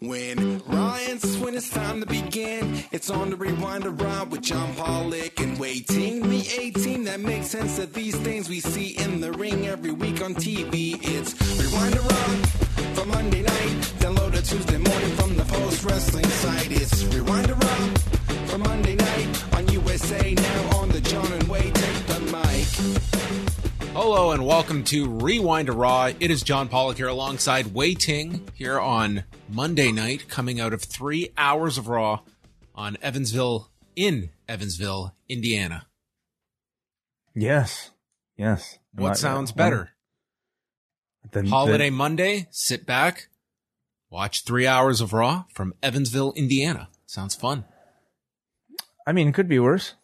When Ryan's when it's time to begin, it's on the rewind around with John Pollock and waiting the 18 that makes sense of these things we see in the ring every week on TV. It's rewind around for Monday night, download Tuesday morning from the post wrestling site. It's rewind around for Monday night on USA now on the John and Wade take the mic. Hello and welcome to Rewind to Raw. It is John Pollock here alongside Wai Ting here on Monday night, coming out of three hours of Raw on Evansville, in Evansville, Indiana. Yes, yes. What Not- sounds better? the- the- Holiday Monday, sit back, watch three hours of Raw from Evansville, Indiana. Sounds fun. I mean, it could be worse.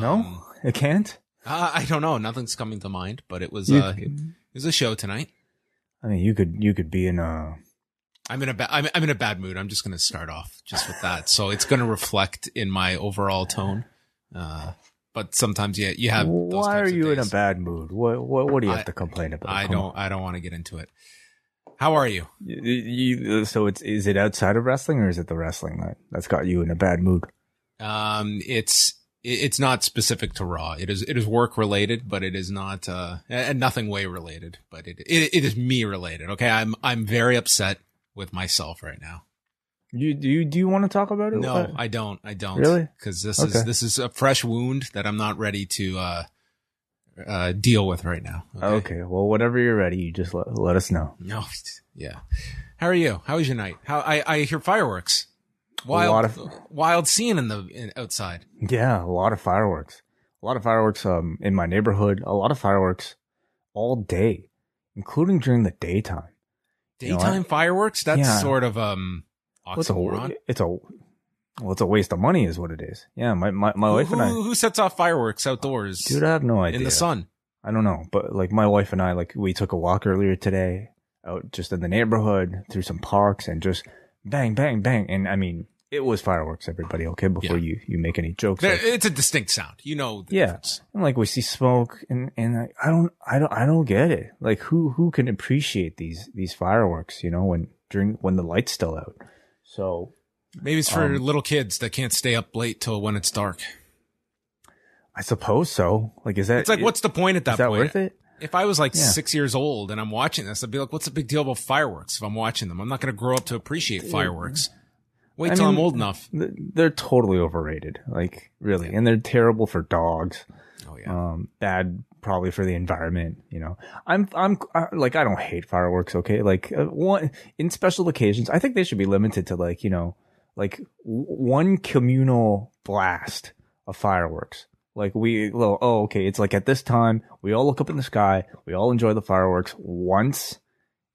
No, Um, it can't. uh, I don't know. Nothing's coming to mind, but it was You uh, it can- was a show tonight. I mean, you could you could be in a I'm in a ba- I'm, I'm in a bad mood. I'm just going to start off just with that. So it's going to reflect in my overall tone. Uh, but sometimes yeah, you have. those Why are you in a bad mood? What what what do you I- have to complain about? I Come don't. I don't want to get into it. How are you? You, you- so it's is it outside of wrestling or is it the wrestling that that's got you in a bad mood? Um, it's it- it's not specific to Raw. It is it is work related, but it is not uh and nothing Wai related. But it, it it is me related. Okay, I'm I'm very upset with myself right now. You do you do you want to talk about it? No? I don't. I don't. Really? Because this Okay. is this is a fresh wound that I'm not ready to uh, uh, deal with right now. okay. Well, whatever you're ready, you just let, let us know. No. Yeah. How are you? How was your night? How I I hear fireworks. Wild lot of- wild scene in the in, outside. Yeah, a lot of fireworks. A lot of fireworks um in my neighborhood. A lot of fireworks all day, including during the daytime. You know, Daytime fireworks. That's Yeah. sort of um It's a it's a well, it's a waste of money, is what it is. Yeah, my my, my Who, wife and I. who, who sets off fireworks outdoors Dude, I have no idea. in the sun? I don't know, but like my wife and I, like we took a walk earlier today, out just in the neighborhood through some parks, and just bang, bang, bang, and I mean, it was fireworks. Everybody, okay? Before Yeah. you you make any jokes, There- like- it's a distinct sound. You know. The Yeah. difference. and like we see smoke, and and I, I don't, I don't, I don't get it. Like who who can appreciate these these fireworks? You know, when during when the light's still out. So Maybe it's for Um, little kids that can't stay up late till when it's dark. I suppose so. Like, is that? It's like, what's the point at that, is that point? worth it? If I was like Yeah. six years old and I'm watching this, I'd be like, what's the big deal about fireworks if I'm watching them? I'm not going to grow up to appreciate fireworks. Wait I till I'm old enough. They're totally overrated. Like really, and they're terrible for dogs. Oh, yeah. um bad probably for the environment you know i'm i'm I, like i don't hate fireworks okay like uh, one in special occasions i think they should be limited to like you know like w- one communal blast of fireworks like we well, oh okay it's like at this time we all look up in the sky we all enjoy the fireworks once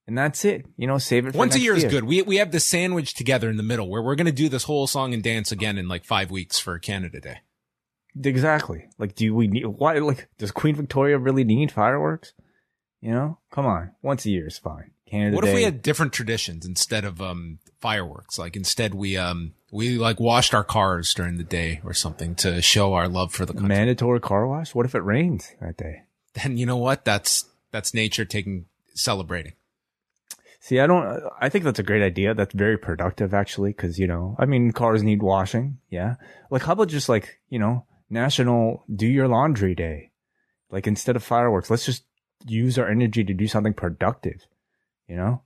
and that's it you know save it for Once a next year is good. We, we have the sandwich together in the middle. Where we're going to do this whole song and dance again in like five weeks for Canada Day. exactly. Like do we need why like does queen victoria really need fireworks? You know? Come on. Once a year is fine. Canada what if we had different traditions instead of um fireworks? Like instead we um we like washed our cars during the day or something to show our love for the country. mandatory car wash? What if it rains that day? Then you know what? That's that's nature taking celebrating. See, I don't. I think that's a great idea. That's very productive, actually, because you know, I mean, cars need washing. Yeah, like how about just like you know, National Do Your Laundry Day? Like instead of fireworks, let's just use our energy to do something productive. You know.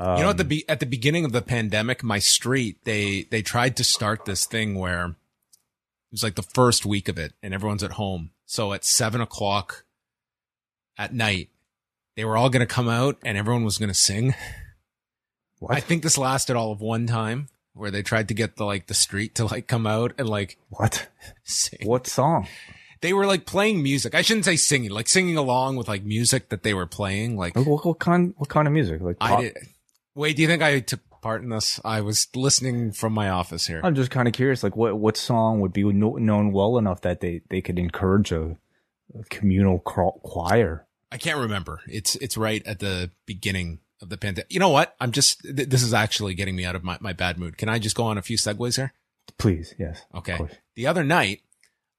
Um, you know, at the be- at the beginning of the pandemic, my street they they tried to start this thing where it was like the first week of it, and everyone's at home. So at seven o'clock at night, they were all going to come out and everyone was going to sing. What? I think this lasted all of one time where they tried to get the like the street to like come out and like what? sing. What song? They were like playing music. I shouldn't say singing, like singing along with like music that they were playing. Like What, what, what kind? What kind of music? Like pop? I did. Wait, do you think I took part in this? I was listening from my office here. I'm just kind of curious. Like, what what song would be kno- known well enough that they they could encourage a, a communal choir? I can't remember. It's it's right at the beginning of the pandemic. You know what? I'm just th- this is actually getting me out of my, my bad mood. Can I just go on a few segues here? Please, yes. Okay. The other night,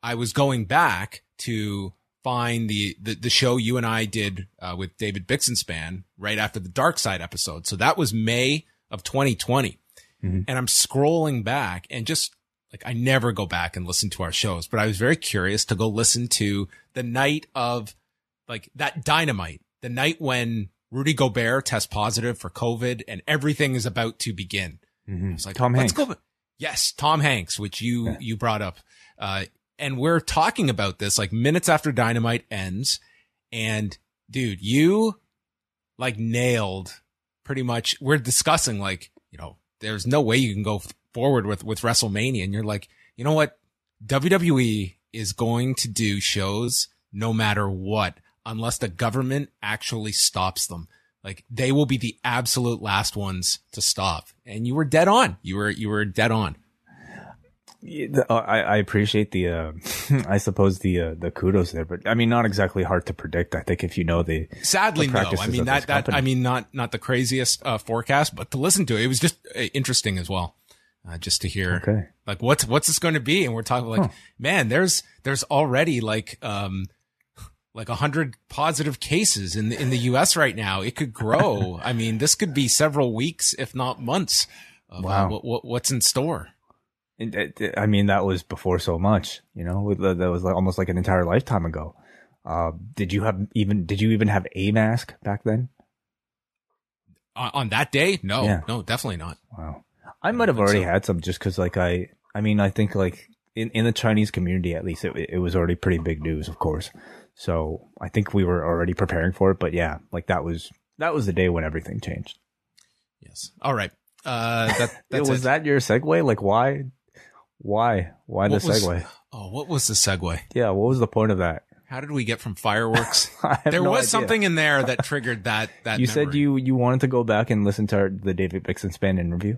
I was going back to find the the, the show you and I did uh, with David Bixenspan right after the Dark Side episode. So that was May of 2020, Mhm. and I'm scrolling back and just like I never go back and listen to our shows, but I was very curious to go listen to the night of like that dynamite, the night when Rudy Gobert tests positive for COVID and everything is about to begin. Mhm. It's like Tom let's Hanks. go. Yes, Tom Hanks, which you Yeah. you brought up, uh, and we're talking about this like minutes after Dynamite ends, and dude, you like nailed pretty much. We're discussing like you know, there's no way you can go forward with with WrestleMania, and you're like, you know what, WWE is going to do shows no matter what, unless the government actually stops them. Like they will be the absolute last ones to stop. And you were dead on. You were you were dead on. Uh, I, I appreciate the, uh, I suppose the, uh, the kudos there, but I mean, not exactly hard to predict. I think if you know the, Sadly, The no. I mean that that company. I mean not not the craziest uh, forecast, but to listen to it, it was just uh, interesting as well. Uh, just to hear okay. like what's what's this going to be, and we're talking like, Huh. man, there's there's already like um like a hundred positive cases in the, in the U.S. right now. It could grow. I mean, this could be several weeks, if not months. Of, uh, Wow. what, what what's in store? And, I mean, that was before so much, you know, that was like almost like an entire lifetime ago. Uh, did you have even, did you even have a mask back then? On, on that day? No, Yeah. no, definitely not. Wow. I might have already so. had some just cause like I, I mean, I think like in, in the Chinese community, at least it, it was already pretty big news, of course. So I think we were already preparing for it, but yeah, like that was, that was the day when everything changed. Yes. All right. Uh, that that's was it. that your segue? Like why, why, why the What was- segue? Oh, what was the segue? Yeah. What was the point of that? How did we get from fireworks? There no was idea. something in there that triggered that. That You said you, you wanted to go back and listen to our, the David Bixen Bixenspan interview.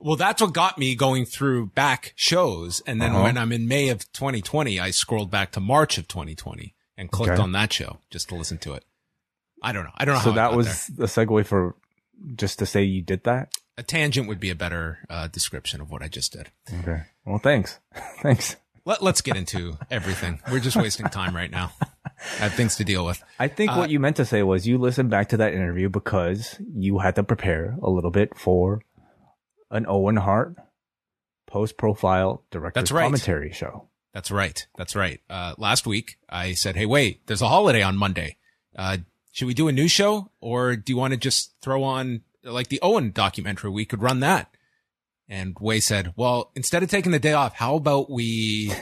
Well, that's what got me going through back shows, and then Uh-huh. when I'm in May of 2020, I scrolled back to March of 2020 and clicked Okay. on that show just to listen to it. I don't know. I don't know. So that was there. the segue for just to say you did that. A tangent. Would be a better uh, description of what I just did. Okay. Well, thanks. thanks. Let, let's get into everything. We're just wasting time right now. I have things to deal with. I think Uh, what you meant to say was you listened back to that interview because you had to prepare a little bit for an Owen Hart post profile director's That's right. commentary show. That's right. That's right. Uh, last week I said, Hey, wait, there's a holiday on Monday. Uh, should we do a new show or do you want to just throw on like the Owen documentary? We could run that. And Wai said, well, instead of taking the day off, how about we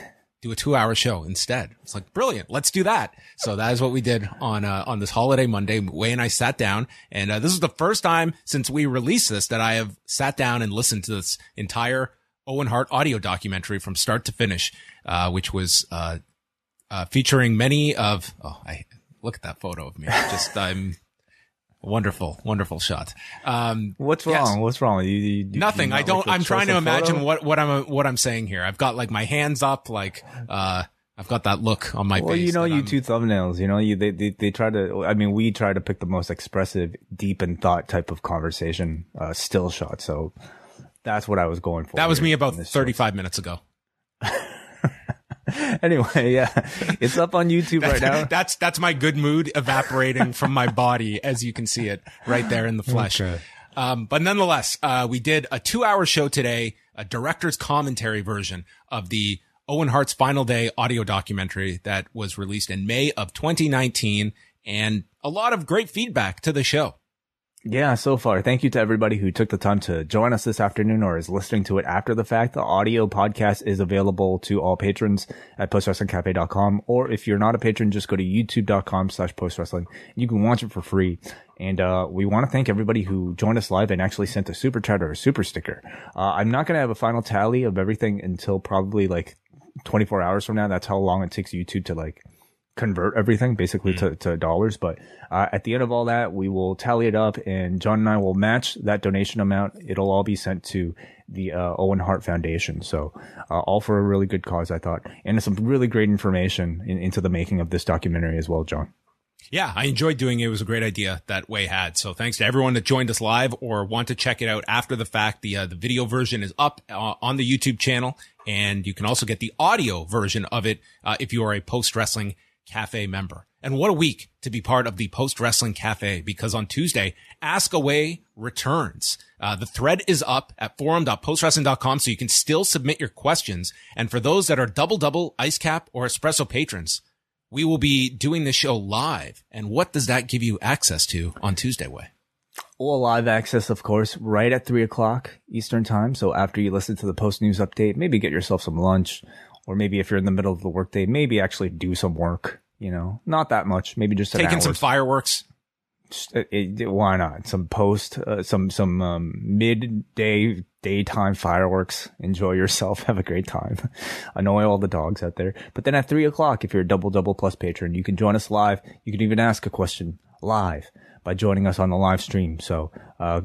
do a two hour show instead? It's like, brilliant. Let's do that. So that is what we did on, uh, on this holiday Monday. Wai and I sat down and, uh, this is the first time since we released this that I have sat down and listened to this entire Owen Hart audio documentary from start to finish, uh, which was, uh, uh, featuring many of, oh, I look at that photo of me. Just, I'm wonderful, wonderful shot. Um, What's Yes. wrong? What's wrong? You, you, Nothing. you I don't. like I'm trying to imagine photo? what what I'm what I'm saying here. I've got like my hands up, like uh, I've got that look on my Well, face. you know, that you two thumbnails. You know, you they, they they try to. I mean, we try to pick the most expressive, deep in thought type of conversation uh, still shot. So that's what I was going for. That was me about this 35 minutes ago. Anyway, yeah, it's up on YouTube right now. that's that's my good mood evaporating from my body, as you can see it right there in the flesh. Okay. Um, but nonetheless, uh, we did a two-hour show today, a director's commentary version of the Owen Hart's Final Day audio documentary that was released in May of 2019, and a lot of great feedback to the show. Yeah, so far. Thank you to everybody who took the time to join us this afternoon or is listening to it after the fact. The audio podcast is available to all patrons at postwrestlingcafe.com. Or if you're not a patron, just go to youtube.com slash postwrestling. You can watch it for free. And, uh, we want to thank everybody who joined us live and actually sent a super chat or a super sticker. Uh, I'm not going to have a final tally of everything until probably like 24 hours from now. That's how long it takes YouTube to like convert everything basically to, to dollars. But uh, at the end of all that, we will tally it up and John and I will match that donation amount. It'll all be sent to the uh, Owen Hart Foundation. So uh, all for a really good cause, I thought. And some really great information in, into the making of this documentary as well, John. Yeah, I enjoyed doing it. It was a great idea that Wai had. So thanks to everyone that joined us live or want to check it out after the fact. The uh, the video version is up uh, on the YouTube channel, and you can also get the audio version of it uh, if you are a post wrestling Cafe member. And what a week to be part of the Post Wrestling Cafe because on Tuesday, Ask Away returns. Uh, the thread is up at forum.postwrestling.com so you can still submit your questions. And for those that are double double, ice cap, or espresso patrons, we will be doing the show live. And what does that give you access to on Tuesday Wai? Well, live access, of course, right at three o'clock Eastern time. So after you listen to the post news update, maybe get yourself some lunch, or maybe if you're in the middle of the workday, maybe actually do some work. You know, not that much. Maybe just taking some fireworks. Just, it, it, why not? Some post, uh, some some um, midday daytime fireworks. Enjoy yourself. Have a great time. Annoy all the dogs out there. But then at three o'clock, if you're a double double plus patron, you can join us live. You can even ask a question live by joining us on the live stream. So uh,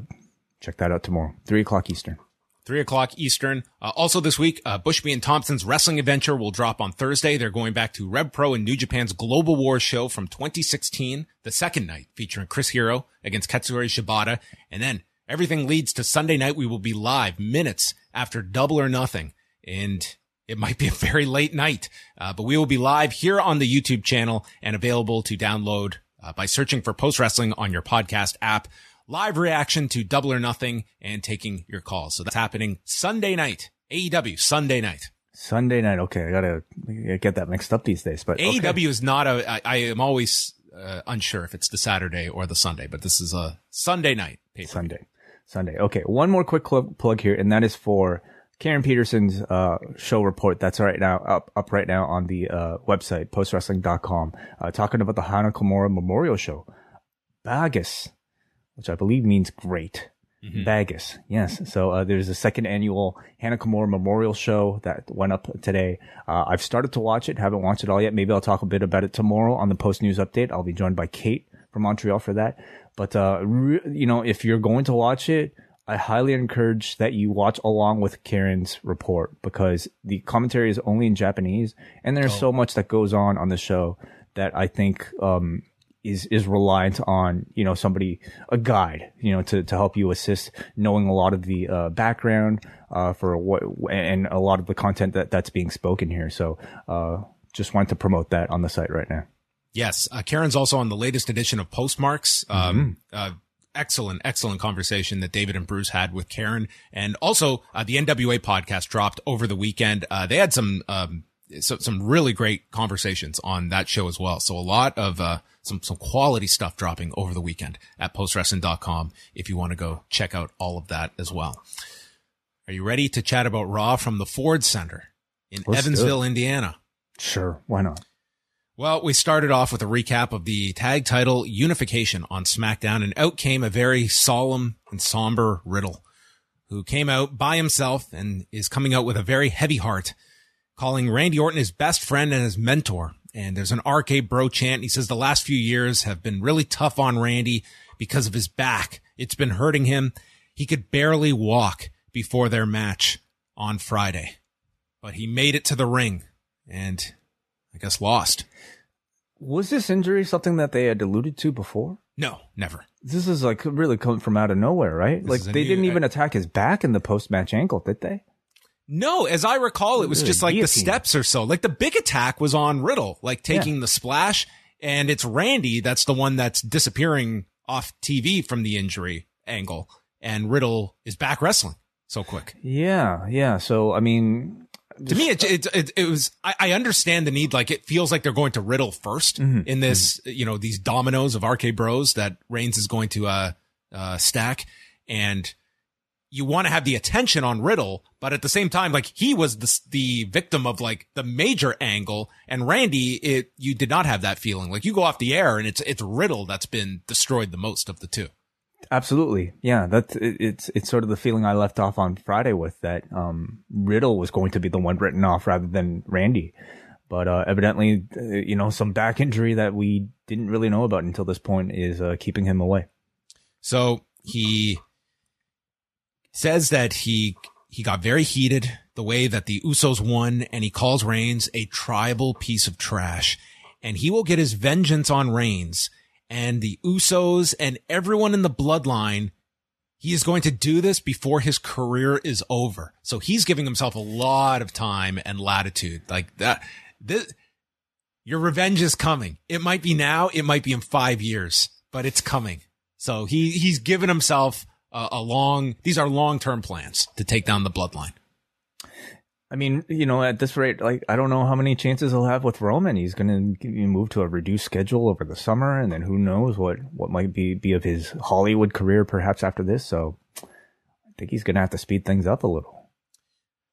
check that out tomorrow, three o'clock Eastern. 3 o'clock Eastern. Uh, also this week, uh, Bushby and Thompson's wrestling adventure will drop on Thursday. They're going back to Rev Pro and New Japan's Global War show from 2016, the second night featuring Chris Hero against Katsuyori Shibata. And then everything leads to Sunday night. We will be live minutes after double or nothing. And it might be a very late night, uh, but we will be live here on the YouTube channel and available to download uh, by searching for post wrestling on your podcast app live reaction to Double or Nothing and taking your calls. So that's happening Sunday night. AEW Sunday night. Sunday night. Okay, I gotta get that mixed up these days. But AEW okay. is not a. I, I am always uh, unsure if it's the Saturday or the Sunday, but this is a Sunday night. Paper. Sunday, Sunday. Okay, one more quick cl- plug here, and that is for Karen Peterson's uh, show report. That's right now up up right now on the uh, website postwrestling.com, uh, talking about the Hana Kimura Memorial Show. Bagus which I believe means great. Mm-hmm. Vegas, yes. So uh, there's a second annual Hana Kimura Memorial Show that went up today. Uh, I've started to watch it, haven't watched it all yet. Maybe I'll talk a bit about it tomorrow on the post news update. I'll be joined by Kate from Montreal for that. But uh, re- you know, if you're going to watch it, I highly encourage that you watch along with Karen's report because the commentary is only in Japanese, and there's oh. so much that goes on on the show that I think um, is is reliant on you know somebody a guide you know to to help you assist knowing a lot of the uh, background uh, for what and a lot of the content that that's being spoken here. So uh, just wanted to promote that on the site right now. Yes, uh, Karen's also on the latest edition of Postmarks. Um, mm-hmm. Uh, excellent, excellent conversation that David and Bruce had with Karen, and also uh, the NWA podcast dropped over the weekend. they had some. Um, so, some really great conversations on that show as well. So a lot of, uh, some, some quality stuff dropping over the weekend at postwrestling.com if you want to go check out all of that as well. Are you ready to chat about Raw from the Ford Center in Let's Evansville, Indiana? Sure. Why not? Well, we started off with a recap of the tag title unification on SmackDown and out came a very solemn and somber Riddle who came out by himself and is coming out with a very heavy heart calling Randy Orton his best friend and his mentor. And there's an RK bro chant. He says the last few years have been really tough on Randy because of his back. It's been hurting him. He could barely walk before their match on Friday, but he made it to the ring and I guess lost. Was this injury something that they had alluded to before? No, never. This is like really coming from out of nowhere, right? This like they new, didn't even attack his back in the post match ankle, did they? No, as I recall, it was just like the steps or so. Like the big attack was on Riddle, like taking yeah. the splash, and it's Randy that's the one that's disappearing off TV from the injury angle, and Riddle is back wrestling so quick. Yeah, yeah. So I mean, to me, it, it, it, it was, I, I, understand the need. Like it feels like they're going to Riddle 1st mm-hmm. in this, mm-hmm. you know, these dominoes of RK Bros that Reigns is going to, uh, uh, stack, and you want to have the attention on Riddle, but at the same time, like he was the the victim of like the major angle, and Randy, it you did not have that feeling. Like you go off the air, and it's it's Riddle that's been destroyed the most of the two. Absolutely, yeah. That's it, it's it's sort of the feeling I left off on Friday with that. Um, Riddle was going to be the one written off rather than Randy, but uh, evidently, uh, you know, some back injury that we didn't really know about until this point is uh, keeping him away. So he says that he he got very heated the way that the Usos won, and he calls Reigns a tribal piece of trash, and he will get his vengeance on Reigns and the Usos and everyone in the bloodline. He is going to do this before his career is over. So he's giving himself a lot of time and latitude like that. This, your revenge is coming. It might be now. It might be in five years, but it's coming. So he, he's given himself a, a long, these are long-term plans to take down the bloodline. I mean, you know, at this rate, like, I don't know how many chances he'll have with Roman. He's going to move to a reduced schedule over the summer, and then who knows what, what might be, be of his Hollywood career perhaps after this. So I think he's going to have to speed things up a little.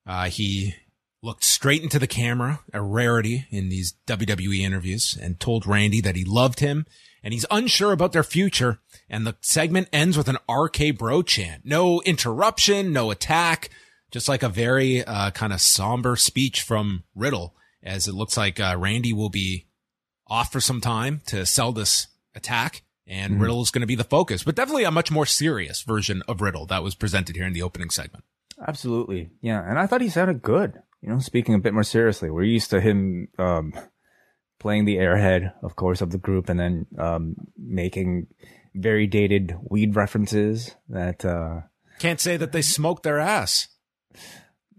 Uh, he looked straight into the camera, a rarity in these WWE interviews, and told Randy that he loved him and he's unsure about their future. And the segment ends with an RK Bro chant. No interruption, no attack, just like a very uh, kind of somber speech from Riddle, as it looks like uh, Randy will be off for some time to sell this attack. And mm-hmm. Riddle is going to be the focus, but definitely a much more serious version of Riddle that was presented here in the opening segment. Absolutely. Yeah. And I thought he sounded good. You know, speaking a bit more seriously, we're used to him um, playing the airhead, of course, of the group, and then um, making very dated weed references that uh, can't say that they smoked their ass.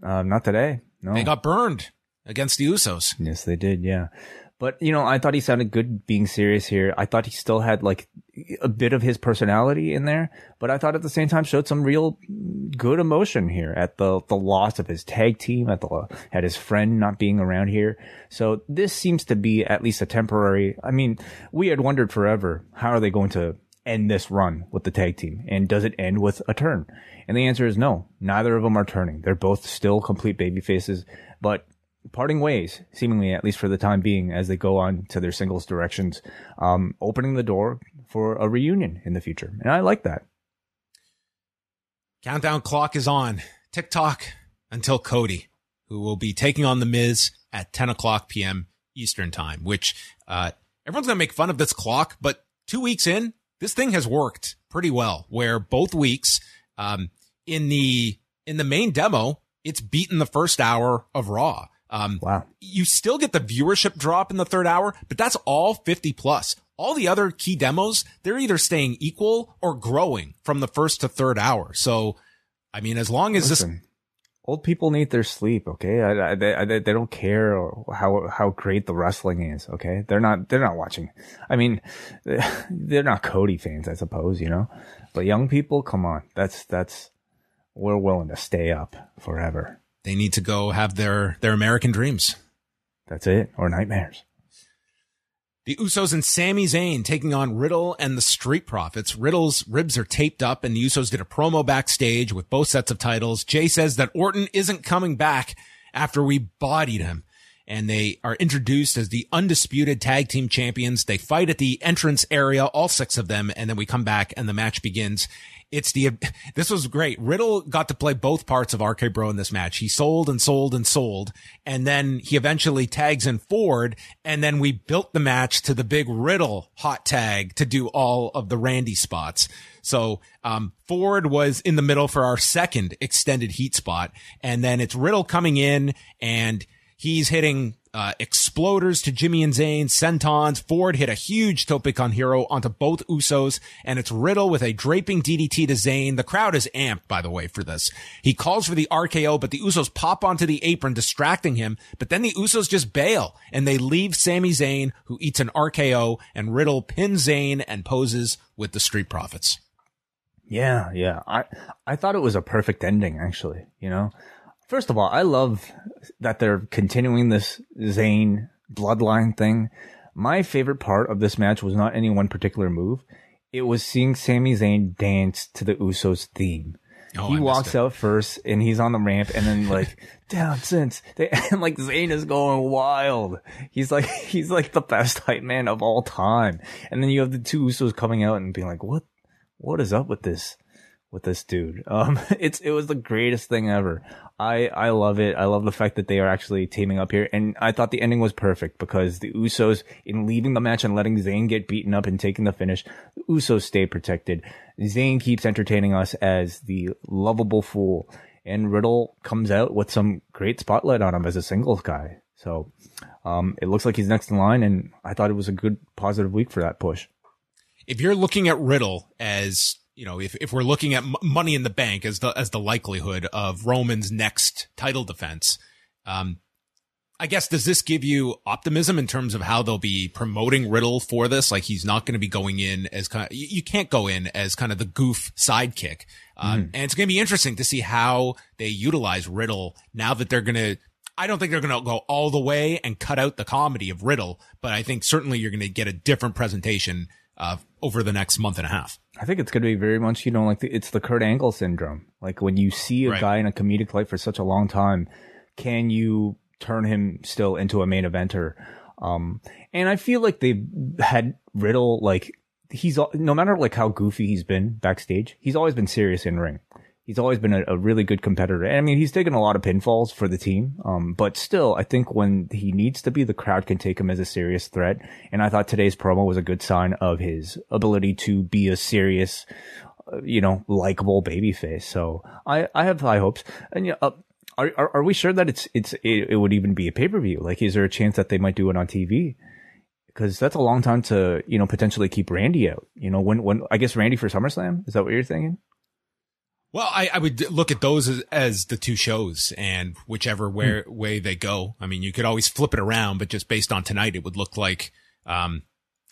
Uh, not today. No, they got burned against the Usos. Yes, they did. Yeah, but you know, I thought he sounded good being serious here. I thought he still had like a bit of his personality in there, but I thought at the same time showed some real good emotion here at the the loss of his tag team, at the at his friend not being around here. So this seems to be at least a temporary. I mean, we had wondered forever how are they going to end this run with the tag team, and does it end with a turn? And the answer is no. Neither of them are turning. They're both still complete baby faces, but parting ways, seemingly at least for the time being, as they go on to their singles directions, um, opening the door for a reunion in the future. And I like that. Countdown clock is on. TikTok until Cody, who will be taking on The Miz at 10 o'clock p.m. Eastern time, which, uh, everyone's going to make fun of this clock, but two weeks in, this thing has worked pretty well where both weeks, um, in the, in the main demo, it's beaten the first hour of Raw. Um, wow. You still get the viewership drop in the third hour, but that's all 50 plus. All the other key demos, they're either staying equal or growing from the first to third hour. So, I mean, as long as Listen, this, old people need their sleep. Okay. I, I, they, they don't care how, how great the wrestling is. Okay. They're not, they're not watching. I mean, they're not Cody fans, I suppose, you know, but young people, come on. That's, that's, we're willing to stay up forever. They need to go have their, their American dreams. That's it. Or nightmares. The Usos and Sami Zayn taking on Riddle and the Street Profits. Riddle's ribs are taped up and the Usos did a promo backstage with both sets of titles. Jay says that Orton isn't coming back after we bodied him and they are introduced as the undisputed tag team champions. They fight at the entrance area, all six of them, and then we come back and the match begins. It's the, this was great. Riddle got to play both parts of RK Bro in this match. He sold and sold and sold. And then he eventually tags in Ford. And then we built the match to the big Riddle hot tag to do all of the Randy spots. So, um, Ford was in the middle for our second extended heat spot. And then it's Riddle coming in and he's hitting uh, exploders to Jimmy and Zayn, sentons. Ford hit a huge tope con hilo onto both Usos, and it's Riddle with a draping DDT to Zayn. The crowd is amped, by the way, for this. He calls for the RKO, but the Usos pop onto the apron, distracting him. But then the Usos just bail, and they leave Sami Zayn, who eats an RKO, and Riddle pins Zayn and poses with the Street Profits. Yeah, yeah. I I thought it was a perfect ending, actually. You know, First of all, I love that they're continuing this Zayn bloodline thing. My favorite part of this match was not any one particular move. it was seeing Sami Zayn dance to the Usos theme. Oh, he walks it. out first and he's on the ramp and then like down since they, and like Zayn is going wild. He's like he's like the best hype man of all time. And then you have the two Usos coming out and being like, what what is up with this with this dude? Um it's it was the greatest thing ever. I I love it. I love the fact that they are actually teaming up here. And I thought the ending was perfect because the Usos in leaving the match and letting Zayn get beaten up and taking the finish, the Usos stay protected. Zayn keeps entertaining us as the lovable fool, and Riddle comes out with some great spotlight on him as a singles guy. So um, it looks like he's next in line, and I thought it was a good positive week for that push. if you're looking at Riddle as you know, if, if we're looking at Money in the Bank as the as the likelihood of Roman's next title defense, um, I guess does this give you optimism in terms of how they'll be promoting Riddle for this? Like he's not going to be going in as kind of you, can't go in as kind of the goof sidekick, um, and it's going to be interesting to see how they utilize Riddle now that they're going to. I don't think they're going to go all the way and cut out the comedy of Riddle, but I think certainly you're going to get a different presentation uh, over the next month and a half. I think it's going to be very much, you know, like the, it's the Kurt Angle syndrome. Like when you see a Right. guy in a comedic light for such a long time, can you turn him still into a main eventer? Um, and I feel like they've had Riddle, like he's, no matter like how goofy he's been backstage, he's always been serious in ring. He's always been a, a really good competitor. And I mean, he's taken a lot of pinfalls for the team. Um, but still, I think when he needs to be, the crowd can take him as a serious threat. And I thought today's promo was a good sign of his ability to be a serious, uh, you know, likable babyface. So I, I have high hopes. And yeah, uh, are, are are we sure that it's it's it, it would even be a pay per view? Like, is there a chance that they might do it on TV? Because that's a long time to you know potentially keep Randy out. You know, when when I guess Randy for SummerSlam is that what you're thinking? Well, I, I would look at those as, as the two shows and whichever where, way they go. I mean, you could always flip it around, but just based on tonight, it would look like, um,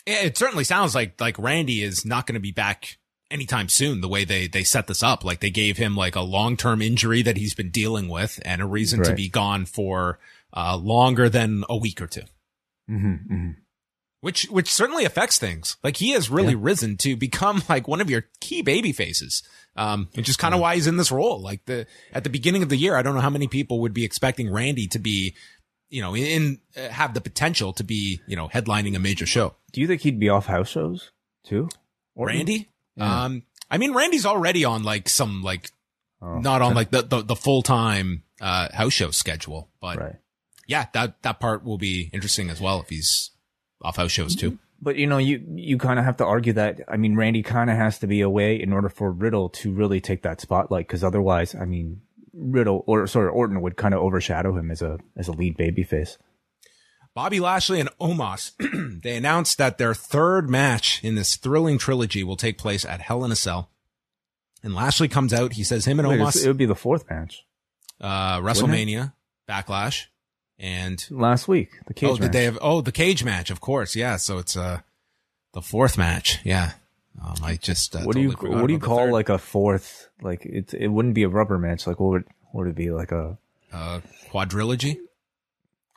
it, certainly sounds like, like Randy is not going to be back anytime soon the way they, they set this up. Like they gave him like a long-term injury that he's been dealing with and a reason to be gone for, uh, longer than a week or two. Mm-hmm, mm-hmm. Which, which certainly affects things. Like he has really Yeah. risen to become like one of your key baby faces. Um, which is kind of why he's in this role. Like the, at the beginning of the year, I don't know how many people would be expecting Randy to be, you know, in, uh, have the potential to be, you know, headlining a major show. Do you think he'd be off house shows too? Orton? Randy? Yeah. Um, I mean, Randy's already on like some, like, Oh, not on like the, the, the full time, uh, house show schedule, but right. yeah, that, that part will be interesting as well if he's off house shows too. But you know, you you kind of have to argue that. I mean, Randy kind of has to be away in order for Riddle to really take that spotlight, because otherwise, I mean, Riddle or sorry, Orton would kind of overshadow him as a as a lead babyface. Bobby Lashley and Omos, they announced that their third match in this thrilling trilogy will take place at Hell in a Cell. And Lashley comes out. He says him and Wait, Omos, it would be the fourth match uh, WrestleMania, Backlash, and last week. The cage oh, the match. day of oh the cage match, of course, yeah. So it's uh the fourth match, yeah. Um, I just uh, what do you totally what do you call like a fourth? Like it it wouldn't be a rubber match. Like what would what would it be? Like a, uh, quadrilogy?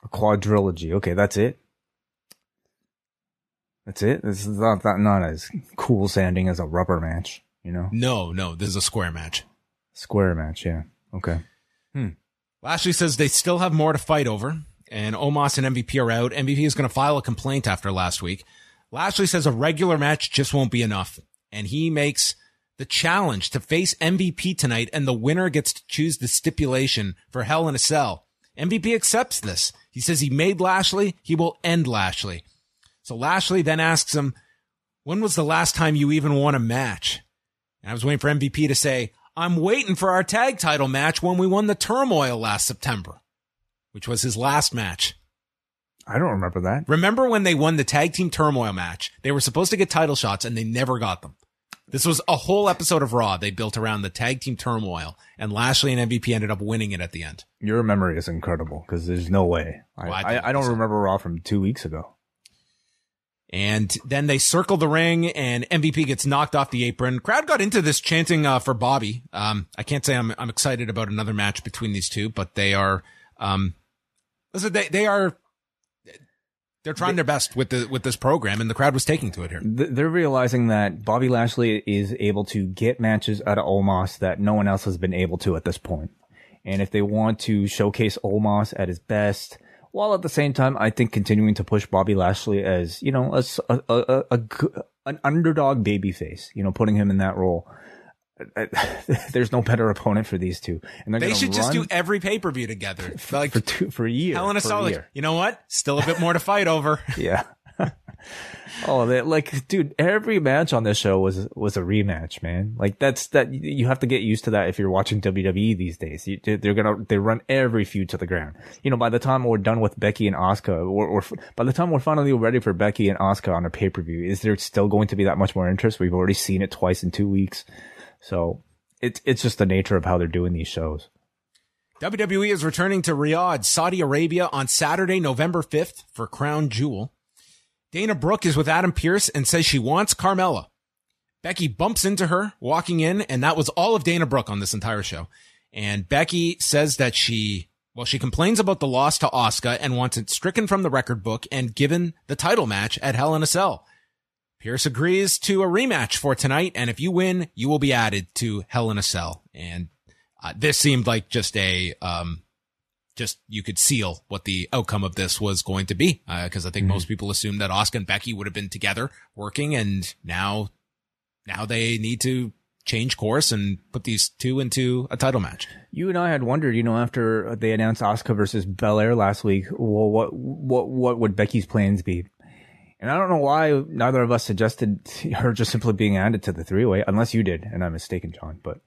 a quadrilogy? Okay, that's it. That's it. This is not not, not as cool sounding as a rubber match. You know, No, no, this is a square match. square match. Yeah. Okay. Lashley says they still have more to fight over, and Omos and MVP are out. MVP is going to file a complaint after last week. Lashley says a regular match just won't be enough, and he makes the challenge to face MVP tonight, and the winner gets to choose the stipulation for Hell in a Cell. MVP accepts this. He says he made Lashley, he will end Lashley. So Lashley then asks him, when was the last time you even won a match? And I was waiting for MVP to say, I'm waiting for our tag title match when we won the turmoil last September, which was his last match. I don't remember that. Remember when they won the tag team turmoil match? They were supposed to get title shots and they never got them. This was a whole episode of Raw they built around the tag team turmoil and Lashley and MVP ended up winning it at the end. Your memory is incredible because there's no way. I, Well, I I, I, don't so. remember Raw from two weeks ago. And then they circle the ring and MVP gets knocked off the apron. Crowd got into this chanting uh, for Bobby. Um, I can't say I'm, I'm excited about another match between these two, but they are, um, listen, they, they are, they're trying their best with the with this program, and the crowd was taking to it here. They're realizing that Bobby Lashley is able to get matches out of Omos that no one else has been able to at this point. And if they want to showcase Omos at his best, while at the same time, I think continuing to push Bobby Lashley as you know a, a, a, a an underdog babyface, you know, putting him in that role. There's no better opponent for these two, and they should just do every pay per view together, like for two, for a year. Hell in a like, you know what? Still a bit more to fight over. yeah. Oh, they, like, dude, every match on this show was was a rematch, man. Like that's that you have to get used to that if you're watching WWE these days. You, they're gonna they run every feud to the ground. You know, by the time we're done with Becky and Asuka, or, or by the time we're finally ready for Becky and Asuka on a pay per view, is there still going to be that much more interest? We've already seen it twice in two weeks. So it's it's just the nature of how they're doing these shows. WWE is returning to Riyadh, Saudi Arabia on Saturday, November 5th for Crown Jewel. Dana Brooke is with Adam Pearce and says she wants Carmella. Becky bumps into her walking in, and that was all of Dana Brooke on this entire show. And Becky says that she, well, she complains about the loss to Asuka and wants it stricken from the record book and given the title match at Hell in a Cell. Pearce agrees to a rematch for tonight, and if you win, you will be added to Hell in a Cell. And uh, this seemed like just a, um, just you could seal what the outcome of this was going to be, because uh, I think mm-hmm. most people assumed that Asuka and Becky would have been together working, and now, now they need to change course and put these two into a title match. You and I had wondered, you know, after they announced Asuka versus Belair last week, well, what what what would Becky's plans be? And I don't know why neither of us suggested her just simply being added to the three way, unless you did, and I'm mistaken, John. But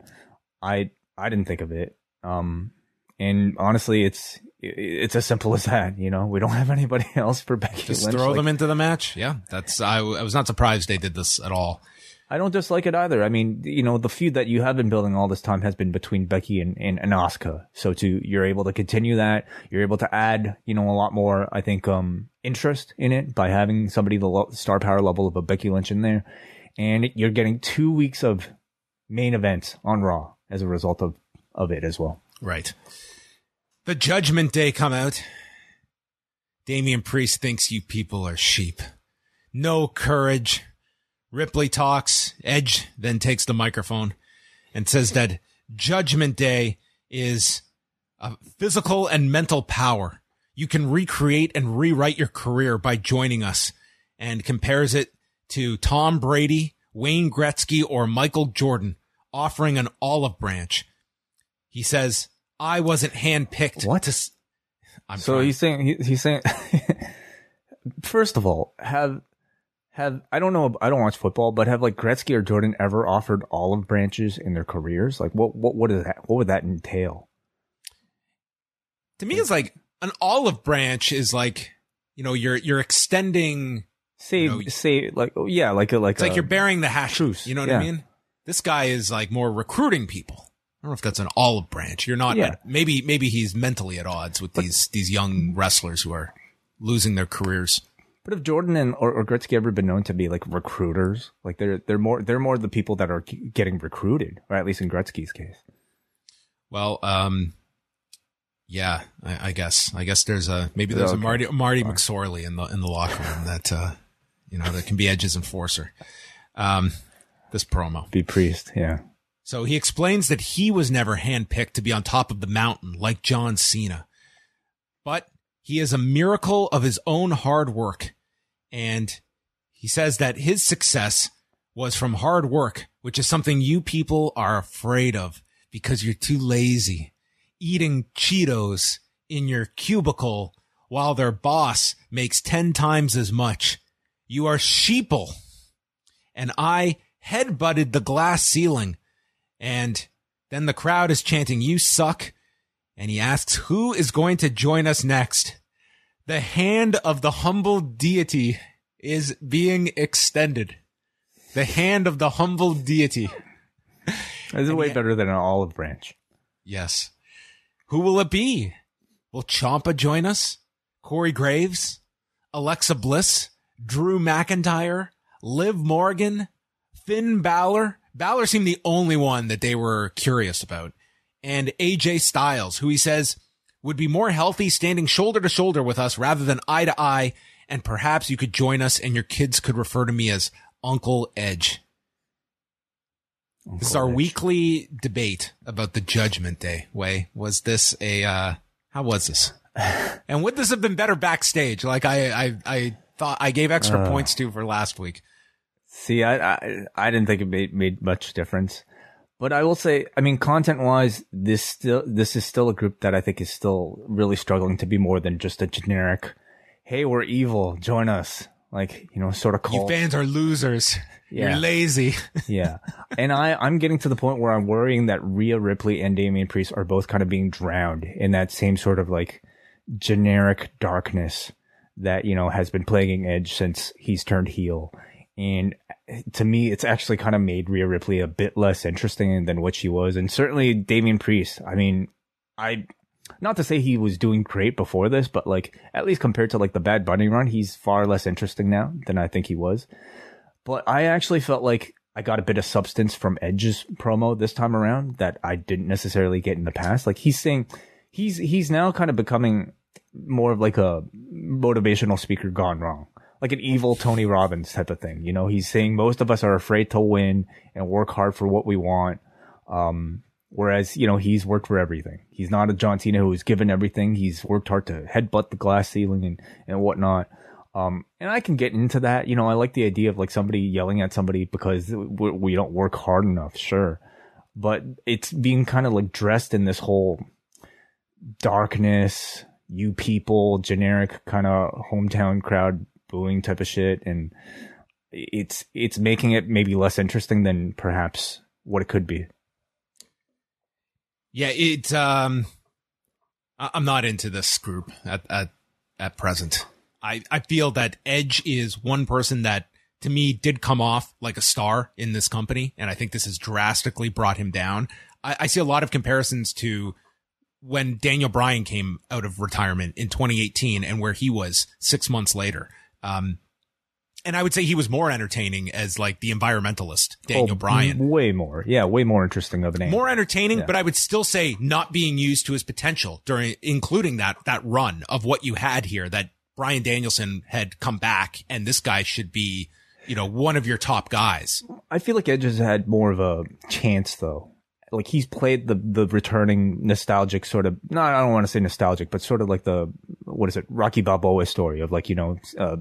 I I didn't think of it. Um, and honestly, it's it's as simple as that. You know, we don't have anybody else for Becky. Just Lynch. throw like, them into the match. Yeah, that's I, I was not surprised they did this at all. I don't dislike it either. I mean, you know, the feud that you have been building all this time has been between Becky and, and, and Asuka. So to, you're able to continue that. You're able to add, you know, a lot more, I think, um, interest in it by having somebody the lo- star power level of a Becky Lynch in there. And you're getting two weeks of main events on Raw as a result of, of it as well. Right. The Judgment Day come out. Damian Priest thinks you people are sheep. No courage Ripley talks. Edge then takes the microphone and says that Judgment Day is a physical and mental power. You can recreate and rewrite your career by joining us and compares it to Tom Brady, Wayne Gretzky, or Michael Jordan offering an olive branch. He says, I wasn't handpicked. What? To I'm so trying. he's saying, he, he's saying, first of all, have have I don't know I don't watch football, but have like Gretzky or Jordan ever offered olive branches in their careers? Like what what what is that? What would that entail? To me, it's like an olive branch is like you know you're you're extending. Say you know, say like oh, yeah like a, like it's a, like you're bearing the hash. Truce. You know what yeah. I mean? This guy is like more recruiting people. I don't know if that's an olive branch. You're not. Yeah. maybe maybe he's mentally at odds with but, these these young wrestlers who are losing their careers. But have Jordan and or, or Gretzky ever been known to be like recruiters? Like they're they're more they're more the people that are getting recruited, or at least in Gretzky's case. Well, um, yeah, I, I guess I guess there's a maybe there's okay. a Marty Marty Fine. McSorley in the in the locker room that uh, you know that can be Edge's enforcer. Um, this promo, be priest, yeah. So he explains that he was never handpicked to be on top of the mountain like John Cena, but he is a miracle of his own hard work and he says that his success was from hard work, which is something you people are afraid of because you're too lazy. Eating Cheetos in your cubicle while their boss makes 10 times as much. You are sheeple. And I headbutted the glass ceiling. And then the crowd is chanting, you suck. And he asks, who is going to join us next? The hand of the humble deity is being extended. The hand of the humble deity. This is way better than an olive branch. Yes. Who will it be? Will Ciampa join us? Corey Graves? Alexa Bliss? Drew McIntyre? Liv Morgan? Finn Balor? Balor seemed the only one that they were curious about. And AJ Styles, who he says would be more healthy standing shoulder to shoulder with us rather than eye to eye and perhaps you could join us and your kids could refer to me as Uncle Edge. this is our Edge. weekly debate about the Judgment Day. Wai was this a uh, how was this? and would this have been better backstage? Like I I I thought I gave extra Uh. points to for last week. See, I, I I didn't think it made made much difference, but I will say, I mean, content wise, this still this is still a group that I think is still really struggling to be more than just a generic, "Hey, we're evil, join us," like you know, sort of call. You fans are losers. Yeah. You're lazy. yeah, and I I'm getting to the point where I'm worrying that Rhea Ripley and Damian Priest are both kind of being drowned in that same sort of like generic darkness that you know has been plaguing Edge since he's turned heel. And eh, to me, it's actually kind of made Rhea Ripley a bit less interesting than what she was, and certainly Damian Priest. I mean, I not to say he was doing great before this, but like at least compared to like the Bad Bunny run, he's far less interesting now than I think he was. But I actually felt like I got a bit of substance from Edge's promo this time around that I didn't necessarily get in the past. Like he's saying he's he's now kind of becoming more of like a motivational speaker gone wrong. Like an evil Tony Robbins type of thing. You know, he's saying most of us are afraid to win and work hard for what we want. Um, whereas, you know, he's worked for everything. He's not a John Cena who's given everything. He's worked hard to headbutt the glass ceiling and, and whatnot. Um, and I can get into that. You know, I like the idea of like somebody yelling at somebody because we, we don't work hard enough. Sure. But it's being kind of like dressed in this whole darkness, you people, generic kind of hometown crowd booing type of shit. And it's, it's making it maybe less interesting than perhaps what it could be. Yeah, it. Um, I'm not into this group at at at present. I I feel that Edge is one person that to me did come off like a star in this company, and I think this has drastically brought him down. I, I see a lot of comparisons to when Daniel Bryan came out of retirement in 2018 and where he was six months later. Um, and I would say he was more entertaining as like the environmentalist, Daniel Oh, Bryan Way more. Yeah. Way more interesting of an name. more entertaining, Yeah. but I would still say not being used to his potential during, including that, that run of what you had here that Bryan Danielson had come back and this guy should be, you know, one of your top guys. I feel like Edge has had more of a chance though. Like he's played the the returning nostalgic sort of no, I don't want to say nostalgic, but sort of like the what is it, Rocky Balboa story of like you know uh,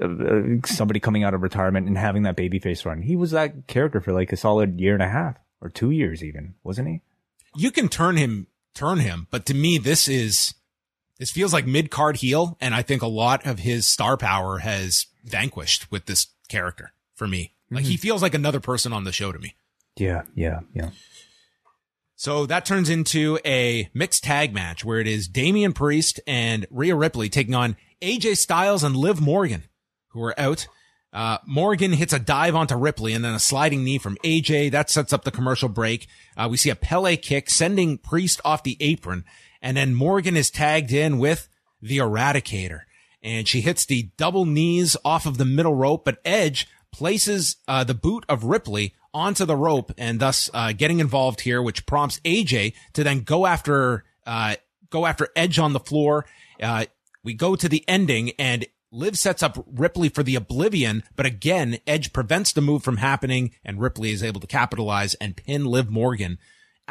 uh, somebody coming out of retirement and having that babyface run. He was that character for like a solid year and a half or two years even, wasn't he? You can turn him, turn him, but to me, this is, this feels like mid card heel. And I think a lot of his star power has vanquished with this character for me. Like he feels like another person on the show to me. Yeah, yeah, yeah. So that turns into a mixed tag match where it is Damian Priest and Rhea Ripley taking on AJ Styles and Liv Morgan, who are out. Uh, Morgan hits a dive onto Ripley and then a sliding knee from AJ. That sets up the commercial break. Uh, we see a Pele kick sending Priest off the apron. And then Morgan is tagged in with the Eradicator. And she hits the double knees off of the middle rope, but Edge places uh, the boot of Ripley onto the rope and thus uh, getting involved here, which prompts AJ to then go after uh, go after Edge on the floor. Uh, we go to the ending and Liv sets up Ripley for the Oblivion, but again, Edge prevents the move from happening and Ripley is able to capitalize and pin Liv Morgan.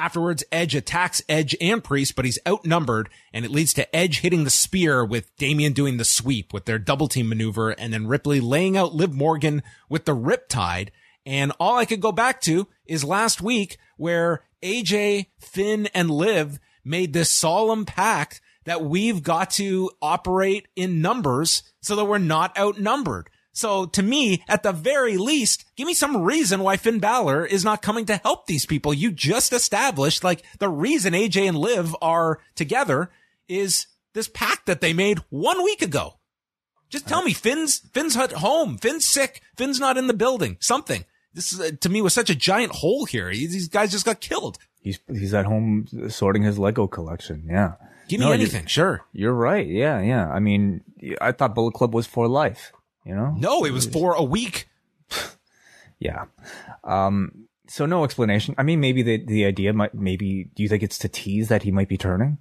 Afterwards, Edge attacks Edge and Priest, but he's outnumbered, and it leads to Edge hitting the spear with Damian doing the sweep with their double team maneuver, and then Ripley laying out Liv Morgan with the Riptide. And all I could go back to is last week where AJ, Finn, and Liv made this solemn pact that we've got to operate in numbers so that we're not outnumbered. So to me, at the very least, give me some reason why Finn Balor is not coming to help these people. You just established like the reason AJ and Liv are together is this pact that they made one week ago. Just tell me Finn's, Finn's at home. Finn's sick. Finn's not in the building. Something. This is, to me was such a giant hole here. These guys just got killed. He's he's at home sorting his Lego collection. Yeah. Give me No, anything. Sure. You're right. Yeah, yeah. I mean, I thought Bullet Club was for life. You know? No, it was for a week. Yeah. Um. So no explanation. I mean, maybe the the idea might maybe. Do you think it's to tease that he might be turning,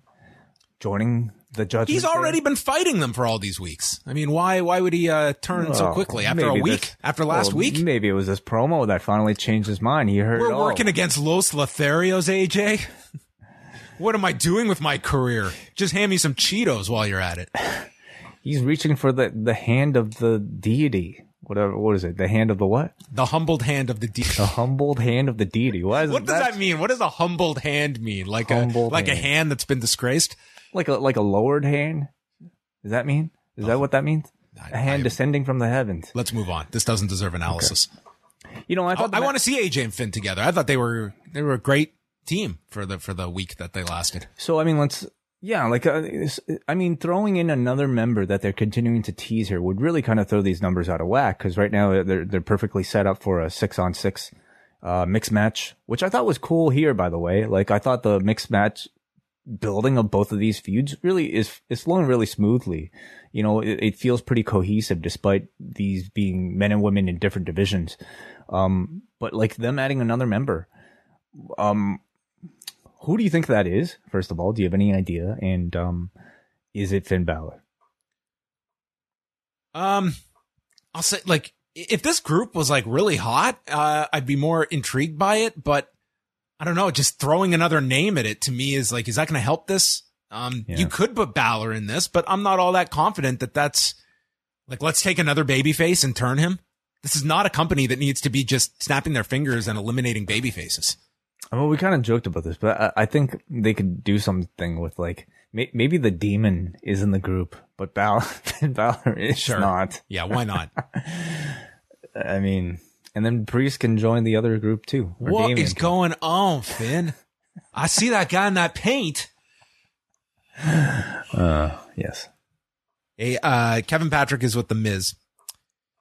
joining the judgment. He's Day? already been fighting them for all these weeks. I mean, why why would he uh, turn so quickly after a week? this- after last well, week? Maybe it was this promo that finally changed his mind. He heard We're it all. working against Los Lotharios, AJ. What am I doing with my career? Just hand me some Cheetos while you're at it. He's reaching for the the hand of the deity. Whatever. What is it? The hand of the what? The humbled hand of the deity. The humbled hand of the deity. Why is What does that mean? What does a humbled hand mean? Like a Humbled like a hand. hand that's been disgraced? like a like a lowered hand? Does that mean? Is that what that means? I- A hand I- descending from the heavens. Let's move on. This doesn't deserve analysis. You know, I I, want to see AJ and Finn together. I thought they were they were a great team for the for the week that they lasted. So I mean, let's yeah, like uh, I mean, throwing in another member that they're continuing to tease here would really kind of throw these numbers out of whack because right now they're they're perfectly set up for a six on six uh, mixed match, which I thought was cool here. By the way, like I thought the mixed match building of both of these feuds really is is flowing really smoothly. You know, it, it feels pretty cohesive despite these being men and women in different divisions. Um, but like them adding another member, um, who do you think that is? First of all, do you have any idea? And um, is it Finn Balor? Um, I'll say like if this group was like really hot, uh, I'd be more intrigued by it. But I don't know, just throwing another name at it to me is like, is that going to help this? Um, Yeah. you could put Balor in this, but I'm not all that confident that that's like, let's take another baby face and turn him. This is not a company that needs to be just snapping their fingers and eliminating baby faces. I mean, we kind of joked about this, but I, I think they could do something with like may, maybe the demon is in the group, but Balor, Finn Balor is Sure. not. Yeah, why not? I mean, and then Priest can join the other group too. what Damian is can. going on, Finn? I see that guy in that paint. Uh, yes. Hey, uh, Kevin Patrick is with the Miz.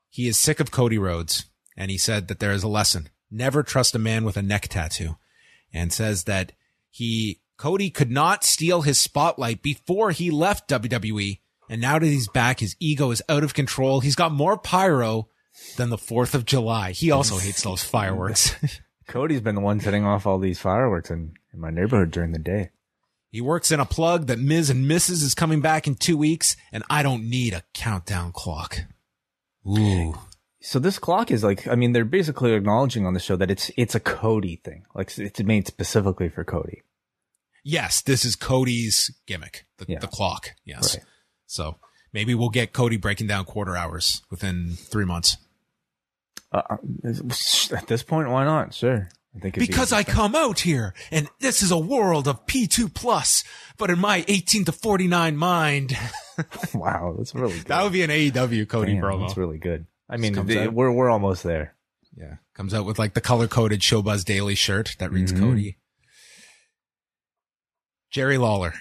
He is sick of Cody Rhodes, and he said that there is a lesson: never trust a man with a neck tattoo, and says that he Cody could not steal his spotlight before he left WWE, and now that he's back, his ego is out of control. He's got more pyro than the Fourth of July. He also hates those fireworks. Cody's been the one setting off all these fireworks in, in my neighborhood during the day. he works in a plug that Miz and Mrs. is coming back in two weeks, and I don't need a countdown clock. Ooh. So this clock is like, I mean, they're basically acknowledging on the show that it's it's a Cody thing, like it's made specifically for Cody. Yes, this is Cody's gimmick, the, Yeah. the clock. Yes. Right. So maybe we'll get Cody breaking down quarter hours within three months. Uh, at this point, why not? Sure. I think it'd be Because I come out here and this is a world of P2 plus, but in my 18 to 49 mind, wow, that's really good. that would be an AEW Cody Damn, promo. That's really good. I mean, comes the- out. we're we're almost there. Yeah. Comes out with like the color coded Showbuzz Daily shirt that reads Mhm. Cody. Jerry Lawler,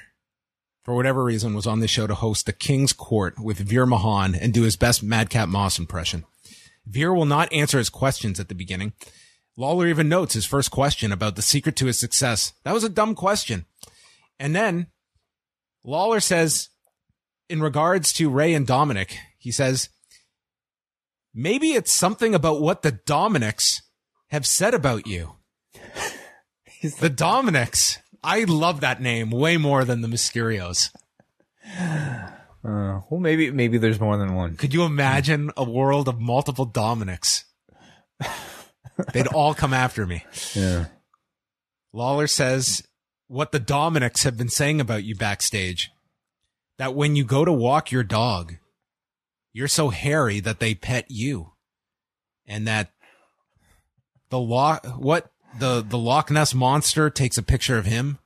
for whatever reason, was on the show to host the King's Court with Veer Mahaan and do his best Madcap Moss impression. Veer will not answer his questions at the beginning. Lawler even notes his first question about the secret to his success. That was a dumb question. And then Lawler says, in regards to Rey and Dominic, he says, maybe it's something about what the Dominics have said about you. the Dominics. I love that name way more than the Mysterios. Uh, well, maybe maybe there's more than one. Could you imagine a world of multiple Dominics? They'd all come after me. Yeah. Lawler says what the Dominics have been saying about you backstage. That when you go to walk your dog, you're so hairy that they pet you. And that the Loch, what, the, the Loch Ness monster takes a picture of him.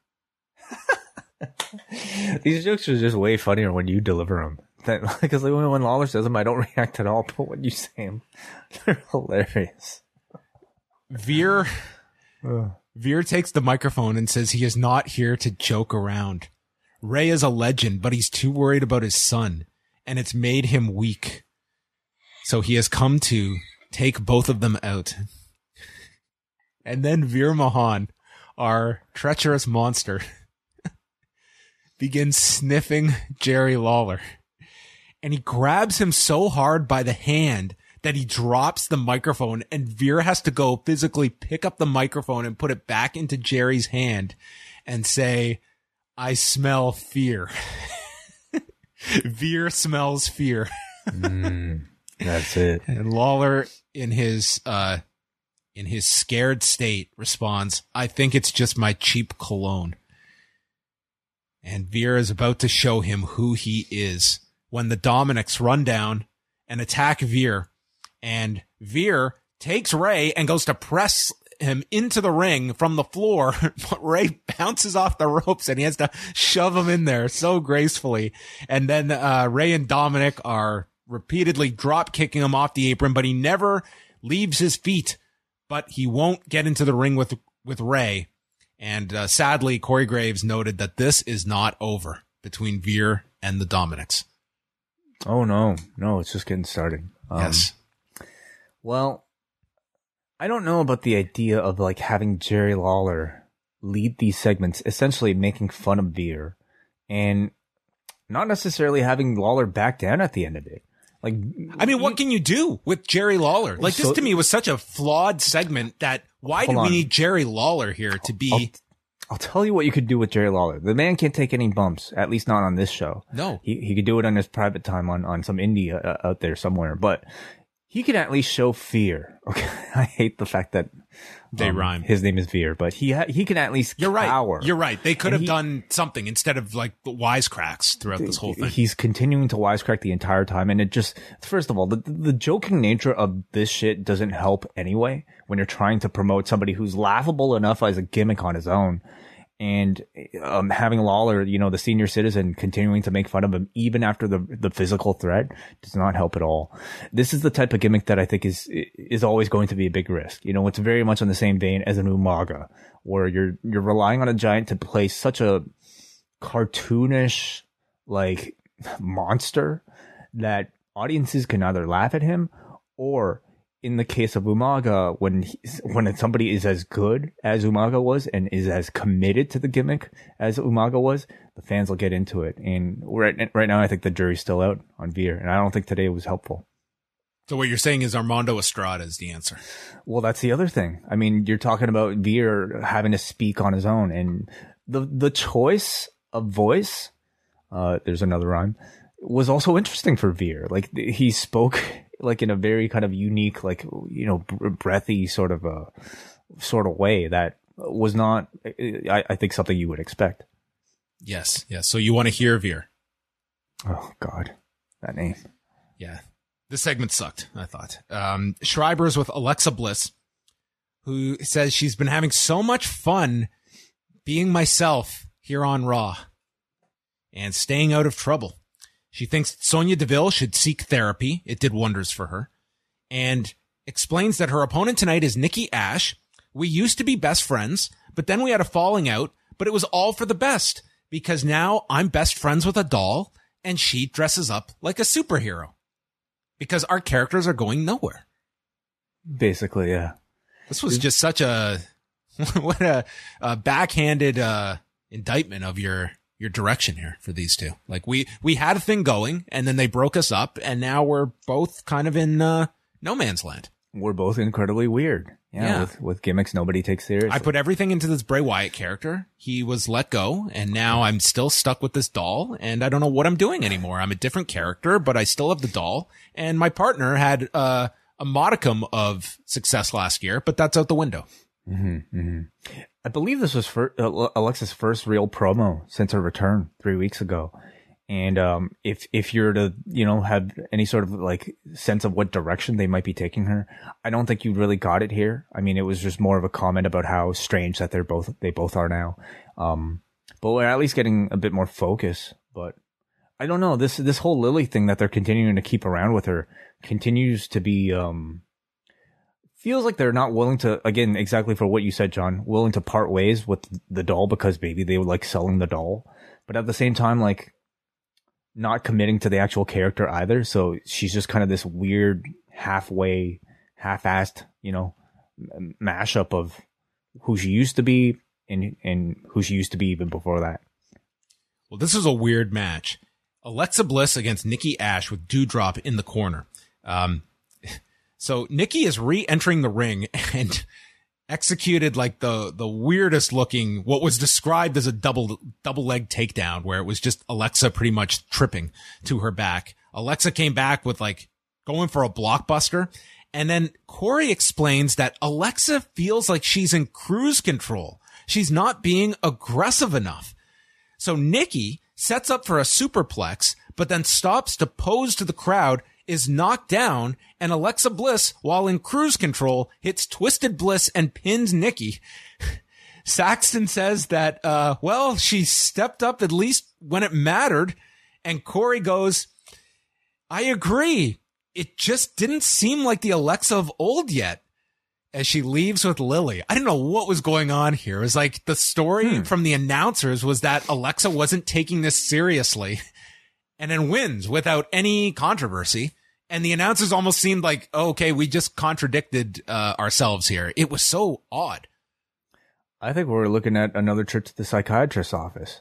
These jokes are just way funnier when you deliver them. That, because like when, when Lawler says them, I don't react at all. But when you say them, they're hilarious. Veer, Veer takes the microphone and says he is not here to joke around. Rey is a legend, but he's too worried about his son, and it's made him weak. So he has come to take both of them out. And then Veer Mahaan, our treacherous monster, begins sniffing Jerry Lawler. And he grabs him so hard by the hand that he drops the microphone and Veer has to go physically pick up the microphone and put it back into Jerry's hand and say, I smell fear. Veer smells fear. Mm, that's it. And Lawler in his uh in his scared state responds, I think it's just my cheap cologne. And Veer is about to show him who he is when the Dominics run down and attack Veer. And Veer takes Rey and goes to press him into the ring from the floor, but Rey bounces off the ropes and he has to shove him in there so gracefully. And then uh, Rey and Dominic are repeatedly drop kicking him off the apron, but he never leaves his feet. But he won't get into the ring with with Rey. And uh, sadly, Corey Graves noted that this is not over between Veer and the Dominics. Oh no, no, it's just getting started. Um, yes. Well, I don't know about the idea of like having Jerry Lawler lead these segments, essentially making fun of Veer, and not necessarily having Lawler back down at the end of it. Like, I mean, what can you do with Jerry Lawler? Like, so, this to me was such a flawed segment that why do we need Jerry Lawler here to be? I'll, I'll, tell you what you could do with Jerry Lawler. The man can't take any bumps, at least not on this show. No, he he could do it on his private time on on some indie uh, out there somewhere, but he can at least show fear. Okay, I hate the fact that they um, rhyme. His name is Veer, but he ha- he can at least You're right. You're right. They could and have he, done something instead of like wisecracks throughout this whole thing. He's continuing to wisecrack the entire time, and it just first of all, the the joking nature of this shit doesn't help anyway. When you're trying to promote somebody who's laughable enough as a gimmick on his own, and um, having Lawler, you know, the senior citizen, continuing to make fun of him even after the the physical threat does not help at all. This is the type of gimmick that I think is is always going to be a big risk. You know, it's very much on the same vein as an Umaga, where you're you're relying on a giant to play such a cartoonish like monster that audiences can either laugh at him or in the case of Umaga, when he, when somebody is as good as Umaga was and is as committed to the gimmick as Umaga was, the fans will get into it. And right right now, I think the jury's still out on Veer, and I don't think today was helpful. So what you're saying is Armando Estrada is the answer. Well, that's the other thing. I mean, you're talking about Veer having to speak on his own, and the the choice of voice. Uh, there's another rhyme. Was also interesting for Veer. Like he spoke like in a very kind of unique, like you know, breathy sort of a sort of way that was not, I, I think, something you would expect. Yes, yes. So you want to hear Veer? Oh God, that name. Yeah, this segment sucked. I thought. Um, Schreiber's with Alexa Bliss, who says she's been having so much fun being myself here on Raw and staying out of trouble. She thinks Sonya Deville should seek therapy. It did wonders for her. And explains that her opponent tonight is Nikki Ash. We used to be best friends, but then we had a falling out, but it was all for the best because now I'm best friends with a doll and she dresses up like a superhero because our characters are going nowhere. Basically, yeah. This was just such a what a, a backhanded uh, indictment of your your direction here for these two. Like we we had a thing going, and then they broke us up, and now we're both kind of in uh, no man's land. We're both incredibly weird. Yeah, yeah. With, with gimmicks nobody takes seriously. I put everything into this Bray Wyatt character. He was let go, and now I'm still stuck with this doll, and I don't know what I'm doing anymore. I'm a different character, but I still have the doll. And my partner had uh, a modicum of success last year, but that's out the window. Mm-hmm, mm-hmm. I believe this was for, uh, Alexa's first real promo since her return three weeks ago. And um, if if you're to you know have any sort of like sense of what direction they might be taking her, I don't think you really got it here. I mean, it was just more of a comment about how strange that they're both they both are now. Um, but we're at least getting a bit more focus. But I don't know this this whole Lily thing that they're continuing to keep around with her continues to be um feels like they're not willing to again exactly for what you said john willing to part ways with the doll because maybe they would like selling the doll. But at the same time like not committing to the actual character either. So she's just kind of this weird halfway half-assed you know mashup of who she used to be and and who she used to be even before that. Well this is a weird match. Alexa bliss against nikki ash with Doudrop in the corner. Um so Nikki is re-entering the ring and executed like the the weirdest looking what was described as a double double leg takedown where it was just Alexa pretty much tripping to her back. Alexa came back with like going for a blockbuster and then Corey explains that Alexa feels like she's in cruise control. She's not being aggressive enough. So Nikki sets up for a superplex but then stops to pose to the crowd is knocked down and Alexa Bliss, while in cruise control, hits Twisted Bliss and pins Nikki. Saxton says that, uh, well, she stepped up at least when it mattered. And Corey goes, I agree. It just didn't seem like the Alexa of old yet as she leaves with Lily. I didn't know what was going on here. It was like the story hmm. from the announcers was that Alexa wasn't taking this seriously and then wins without any controversy. And the announcers almost seemed like, oh, okay, we just contradicted uh, ourselves here. It was so odd. I think we're looking at another trip to the psychiatrist's office.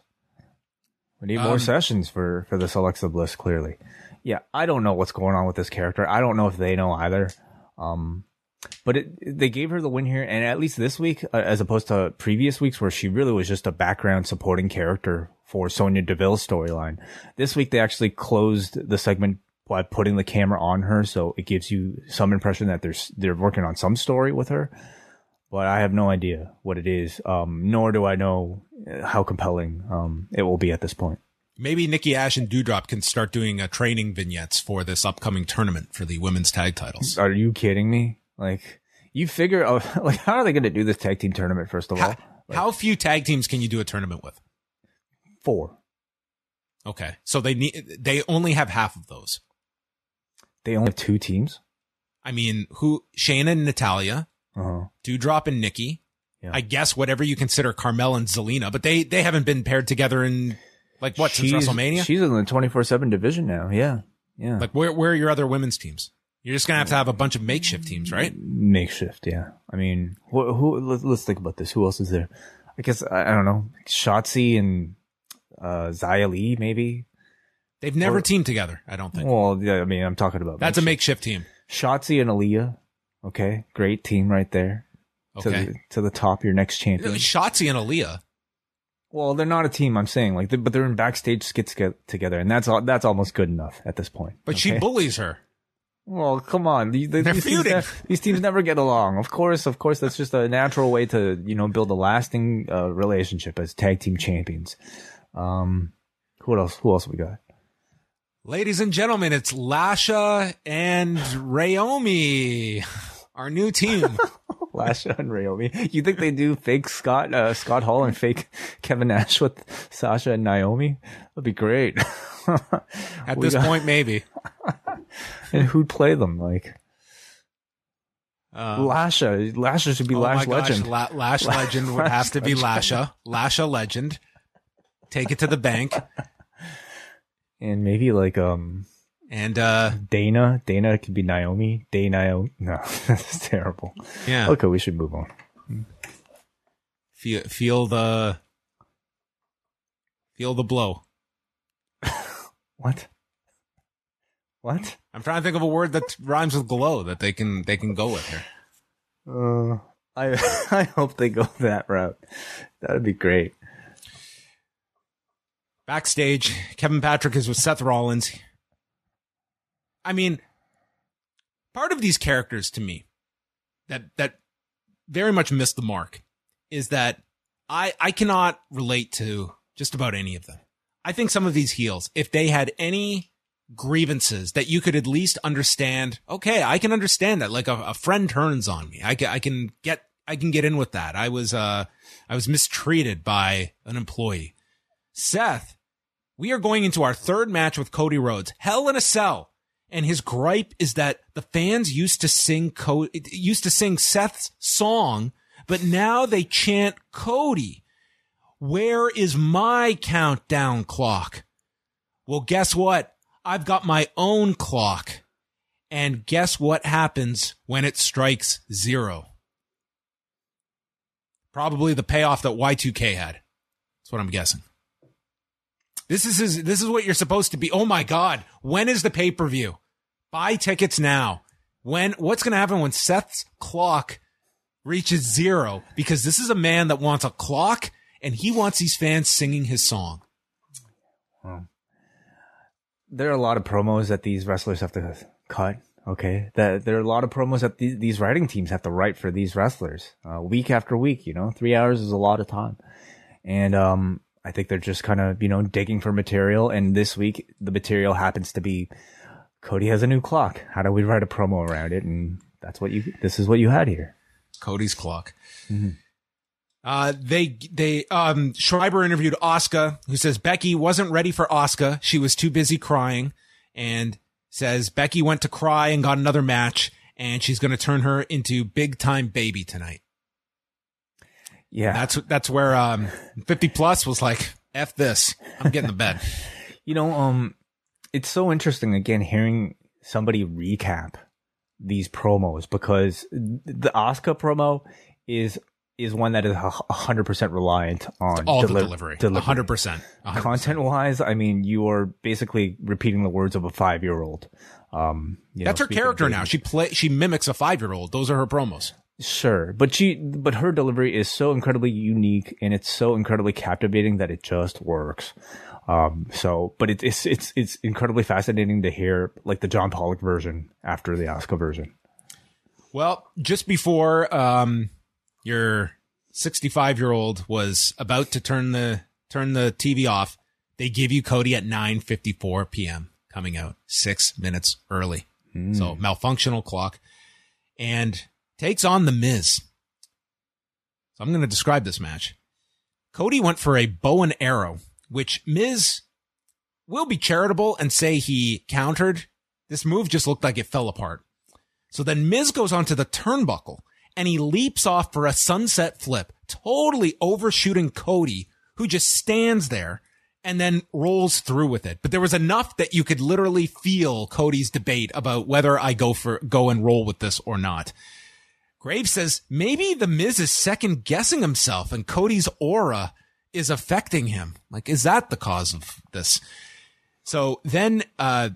We need more um, sessions for for this Alexa Bliss. Clearly, yeah. I don't know what's going on with this character. I don't know if they know either. Um, but it, they gave her the win here, and at least this week, uh, as opposed to previous weeks where she really was just a background supporting character for Sonya Deville's storyline. This week they actually closed the segment by putting the camera on her, so it gives you some impression that they're they're working on some story with her. But I have no idea what it is, um, nor do I know how compelling um, it will be at this point. Maybe Nikki Ash and Doudrop can start doing uh, training vignettes for this upcoming tournament for the women's tag titles. Are you kidding me? Like you figure, oh, like how are they going to do this tag team tournament? First of all, how, like, how few tag teams can you do a tournament with? Four. Okay. So they need, they only have half of those. They only have two teams? I mean, who, Shayna and Natalya, uh-huh. Doudrop and Nikki. Yeah. I guess whatever you consider Carmel and Zelina, but they, they haven't been paired together in like what, she's, since WrestleMania? She's in the 24-7 division now. Yeah. Yeah. Like where, where are your other women's teams? You're just gonna have to have a bunch of makeshift teams, right? Makeshift, yeah. I mean, who? who let's, let's think about this. Who else is there? I guess I, I don't know. Shotzi and uh, Xia Li, maybe. They've never or, teamed together. I don't think. Well, yeah, I mean, I'm talking about that's makeshift. a makeshift team. Shotzi and Aliyah. Okay, great team right there. Okay, to the, to the top, your next champion. Shotzi and Aliyah. Well, they're not a team. I'm saying like, but they're in backstage skits together, and that's all. That's almost good enough at this point. But okay? she bullies her. Well, come on. These, They're these feuding. Teams, these teams never get along. Of course, of course, that's just a natural way to, you know, build a lasting uh, relationship as tag team champions. Um, who else? Who else we got? Ladies and gentlemen, it's Lasha and Rayomi, our new team. Lasha and Rayomi. You think they do fake Scott uh, Scott Hall and fake Kevin Nash with Sasha and Naomi? That'd be great. At this got... point, maybe. and who'd play them? Like um, Lasha. Lasha should be oh Lash Legend. La- Lash Legend would have to be Lasha. Lasha Legend. Take it to the bank. And maybe like um and uh Dana. Dana could be Naomi. Day Naomi. No, that's terrible. Yeah. Okay, we should move on. Feel feel the feel the blow. what? What? I'm trying to think of a word that rhymes with glow that they can they can go with here. Uh, I I hope they go that route. That'd be great. Backstage, Kevin Patrick is with Seth Rollins. I mean, part of these characters to me that that very much missed the mark is that I I cannot relate to just about any of them. I think some of these heels, if they had any grievances that you could at least understand. Okay, I can understand that. Like a, a friend turns on me. I can, I can get, I can get in with that. I was, uh, I was mistreated by an employee. Seth, we are going into our third match with Cody Rhodes, Hell in a Cell. And his gripe is that the fans used to sing used to sing Seth's song, but now they chant Cody. Where is my countdown clock? Well, guess what? I've got my own clock. And guess what happens when it strikes zero? Probably the payoff that Y2K had. That's what I'm guessing. This is his, this is what you're supposed to be. Oh my God. When is the pay per view? Buy tickets now. When, what's going to happen when Seth's clock reaches zero because this is a man that wants a clock and he wants these fans singing his song. there are a lot of promos that these wrestlers have to cut. Okay, that there are a lot of promos that these, these writing teams have to write for these wrestlers, uh, week after week. You know, three hours is a lot of time, and um, I think they're just kind of you know digging for material. And this week, the material happens to be Cody has a new clock. How do we write a promo around it? And that's what you. This is what you had here. Cody's clock. Uh, they, they, um, Schreiber interviewed Asuka, who says Becky wasn't ready for Asuka. She was too busy crying and says Becky went to cry and got another match and she's going to turn her into big time baby tonight. Yeah, That's, that's where, um, 50 plus was like, F this. I'm getting the bed. You know, um, it's so interesting again hearing somebody recap these promos because the Asuka promo is is one that is a hundred percent reliant on All deli- the delivery. Percent. Hundred percent. Content wise, I mean, you are basically repeating the words of a five year old. Um, you That's know, her character now. She play, she mimics a five year old. Those are her promos. Sure, but she, but her delivery is so incredibly unique and it's so incredibly captivating that it just works. Um, so, but it, it's it's it's incredibly fascinating to hear like the John Pollock version after the Asuka version. Well, just before um, your 65 year old was about to turn the turn the TV off, they give you Cody at 9:54 p.m. coming out six minutes early. So malfunctional clock, and takes on the Miz. So I'm going to describe this match. Cody went for a bow and arrow, which Miz will be charitable and say he countered. This move just looked like it fell apart. So then Miz goes onto the turnbuckle and he leaps off for a sunset flip, totally overshooting Cody, who just stands there and then rolls through with it. But there was enough that you could literally feel Cody's debate about whether I go for, go and roll with this or not. Graves says maybe the Miz is second guessing himself and Cody's aura is affecting him. Like, is that the cause of this? So then, uh,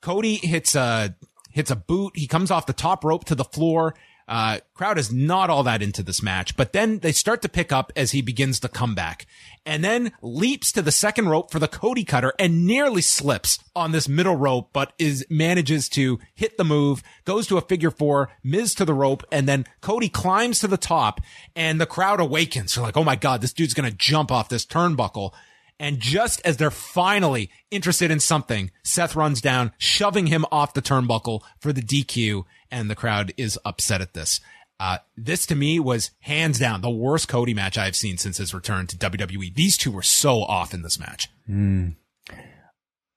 Cody hits a hits a boot. He comes off the top rope to the floor. Uh, crowd is not all that into this match, but then they start to pick up as he begins to come back and then leaps to the second rope for the Cody cutter and nearly slips on this middle rope, but is manages to hit the move, goes to a figure four, Miz to the rope, and then Cody climbs to the top and the crowd awakens. They're like, Oh my God, this dude's going to jump off this turnbuckle. And just as they're finally interested in something, Seth runs down, shoving him off the turnbuckle for the DQ, and the crowd is upset at this. Uh, this to me was hands down the worst Cody match I've seen since his return to WWE. These two were so off in this match.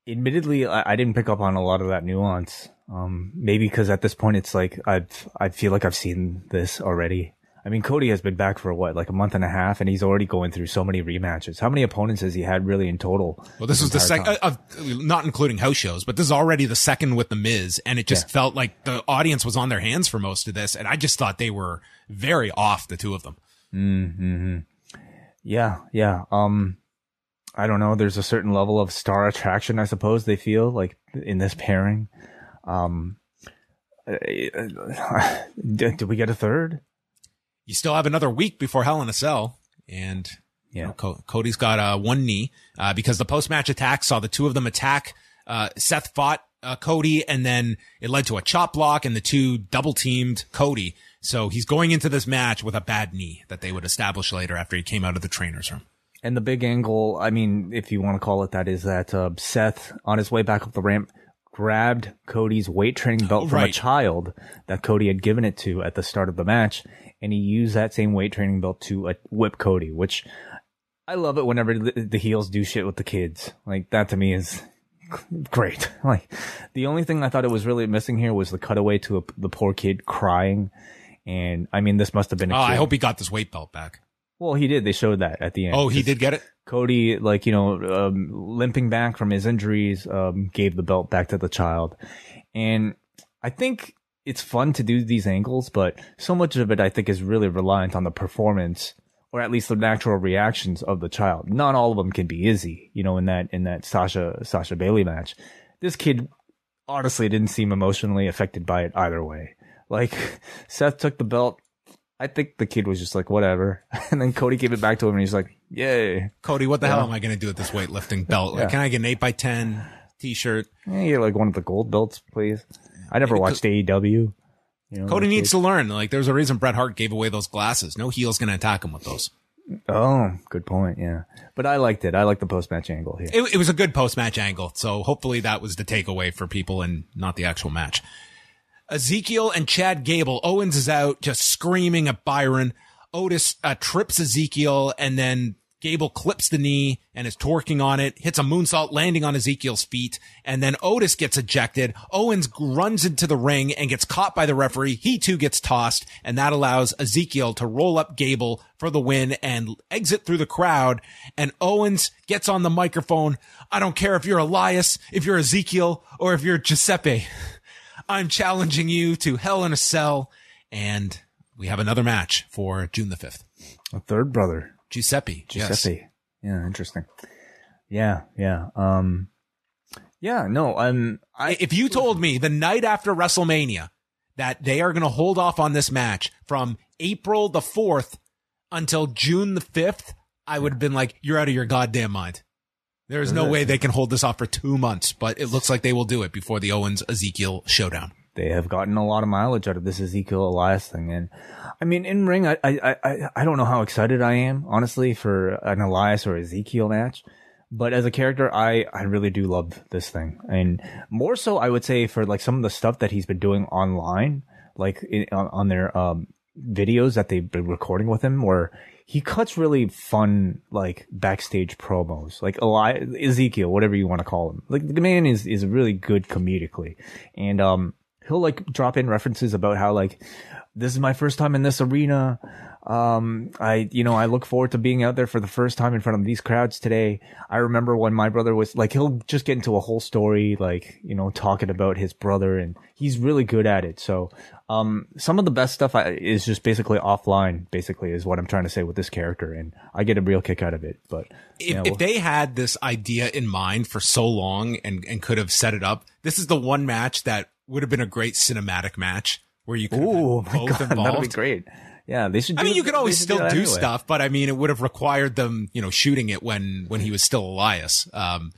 Admittedly, I, I didn't pick up on a lot of that nuance. Um, maybe because at this point it's like I've I feel like I've seen this already. I mean, Cody has been back for what, like a month and a half, and he's already going through so many rematches. How many opponents has he had really in total? Well, this was the second, uh, not including house shows, but this is already the second with the Miz, and it just Yeah. felt like the audience was on their hands for most of this, and I just thought they were very off, the two of them. Mm-hmm. Yeah, yeah. Um, I don't know. There's a certain level of star attraction, I suppose they feel like in this pairing. Um, did we get a third? You still have another week before Hell in a Cell, and Yeah. you know, Co- Cody's got uh, one knee uh, because the post match attack saw the two of them attack. Uh, Seth fought uh, Cody, and then it led to a chop block, and the two double teamed Cody. So he's going into this match with a bad knee that they would establish later after he came out of the trainer's room. And the big angle, I mean, if you want to call it that, is that uh, Seth, on his way back up the ramp, grabbed Cody's weight training belt from a child that Cody had given it to at the start of the match, and he used that same weight training belt to uh, whip Cody, which I love it whenever the, the heels do shit with the kids. Like that to me is great. Like the only thing I thought it was really missing here was the cutaway to a, the poor kid crying. And I mean, this must have been. A Oh, I hope he got this weight belt back. Well, he did. They showed that at the end. Oh, he did get it? Cody, like, you know, um, limping back from his injuries, um, gave the belt back to the child. And I think it's fun to do these angles, but so much of it, I think, is really reliant on the performance or at least the natural reactions of the child. Not all of them can be Izzy, you know, in that, in that Sasha, Sasha Bayley match. This kid honestly didn't seem emotionally affected by it either way. Like, Seth took the belt I think the kid was just like, whatever. And then Cody gave it back to him and he's like, yay. Cody, what the hell am I going to do with this weightlifting belt? Like, Yeah. can I get an 8 by 10 t-shirt? Yeah, you like one of the gold belts, please. I never watched AEW. You know, Cody needs to learn. Like, there's a reason Bret Hart gave away those glasses. No heel's going to attack him with those. Oh, good point. Yeah. But I liked it. I like the post match angle here. It, it was a good post-match angle. So hopefully that was the takeaway for people and not the actual match. Ezekiel and Chad Gable. Owens is out just screaming at Byron. Otis uh, trips Ezekiel and then Gable clips the knee and is torquing on it, hits a moonsault landing on Ezekiel's feet, and then Otis gets ejected. Owens runs into the ring and gets caught by the referee. He too gets tossed, and that allows Ezekiel to roll up Gable for the win and exit through the crowd. And Owens gets on the microphone. I don't care if you're Elias, if you're Ezekiel, or if you're Giuseppe. I'm challenging you to Hell in a Cell, and we have another match for June the 5th. A third brother, Giuseppe. Yes. Giuseppe. Yeah, interesting. Yeah, yeah. Um, yeah, no, I'm, I, if you told me the night after WrestleMania that they are going to hold off on this match from April the 4th until June the 5th, I would have been like, you're out of your goddamn mind. There is no way they can hold this off for two months, but it looks like they will do it before the Owens Ezekiel showdown. They have gotten a lot of mileage out of this Ezekiel Elias thing. And I mean, in ring, I, I, I, I don't know how excited I am, honestly, for an Elias or Ezekiel match. But as a character, I, I really do love this thing. And more so, I would say for like some of the stuff that he's been doing online, like in, on, on their, um, videos that they've been recording with him where he cuts really fun, like backstage promos, like Eli- Ezekiel, whatever you want to call him. Like the man is, is really good comedically. And, um, he'll like drop in references about how like this is my first time in this arena. Um i you know i look forward to being out there for the first time in front of these crowds today. I remember when my brother was like he'll just get into a whole story like you know talking about his brother and he's really good at it. So um some of the best stuff I, is just basically offline basically is what i'm trying to say with this character and i get a real kick out of it but If, yeah, if they had this idea in mind for so long and, and could have set it up, this is the one match that would have been a great cinematic match where you could oh my both god that'd be great yeah they should I mean, you could always still do anyway. stuff, but I mean, it would have required them, you know, shooting it when when he was still Elias. Um,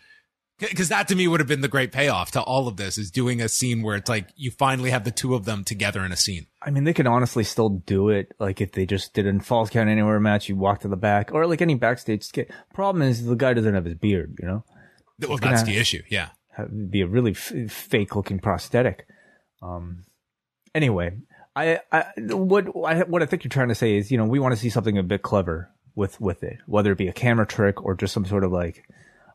because that to me would have been the great payoff to all of this is doing a scene where it's like you finally have the two of them together in a scene. I mean, they could honestly still do it. Like if they just did a falls count anywhere match, you walk to the back, or like any backstage skit. Problem is, the guy doesn't have his beard. You know, Well, that's the issue. Yeah. Be a really f- fake looking prosthetic. Um. Anyway, I, I what I, what I think you're trying to say is, you know, we want to see something a bit clever with with it, whether it be a camera trick or just some sort of like,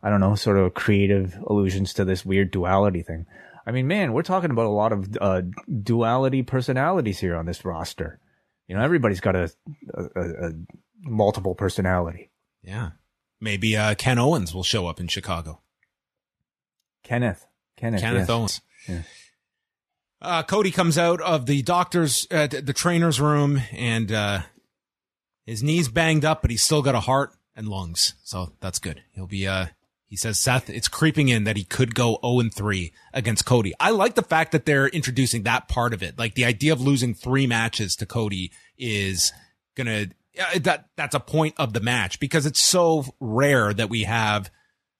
I don't know, sort of creative allusions to this weird duality thing. I mean, man, we're talking about a lot of uh, duality personalities here on this roster. You know, everybody's got a, a, a, a multiple personality. Yeah. Maybe uh, Ken Owens will show up in Chicago. Kenneth, Kenneth, Kenneth yes. Owens. Yeah. Uh, Cody comes out of the doctor's, uh, th- the trainer's room, and uh, his knees banged up, but he's still got a heart and lungs, so that's good. He'll be. Uh, he says Seth, it's creeping in that he could go 0 and 3 against Cody. I like the fact that they're introducing that part of it. Like the idea of losing three matches to Cody is gonna uh, that that's a point of the match because it's so rare that we have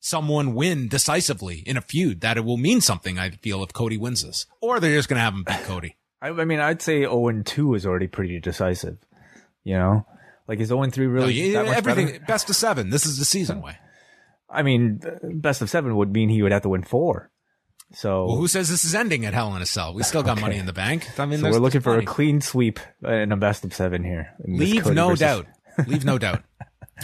someone win decisively in a feud that it will mean something. I feel if Cody wins this, or they're just gonna have him beat Cody. I, I mean, I'd say 0 and 2 is already pretty decisive. You know, like is 0 and 3 No, really you- that much everything better? best of seven. This is the season way. I mean, best of seven would mean he would have to win four. So, Well, who says this is ending at Hell in a Cell? We still got money in the bank. I mean, so we're looking for a clean sweep in a best of seven here. Leave no versus- doubt. Leave no doubt.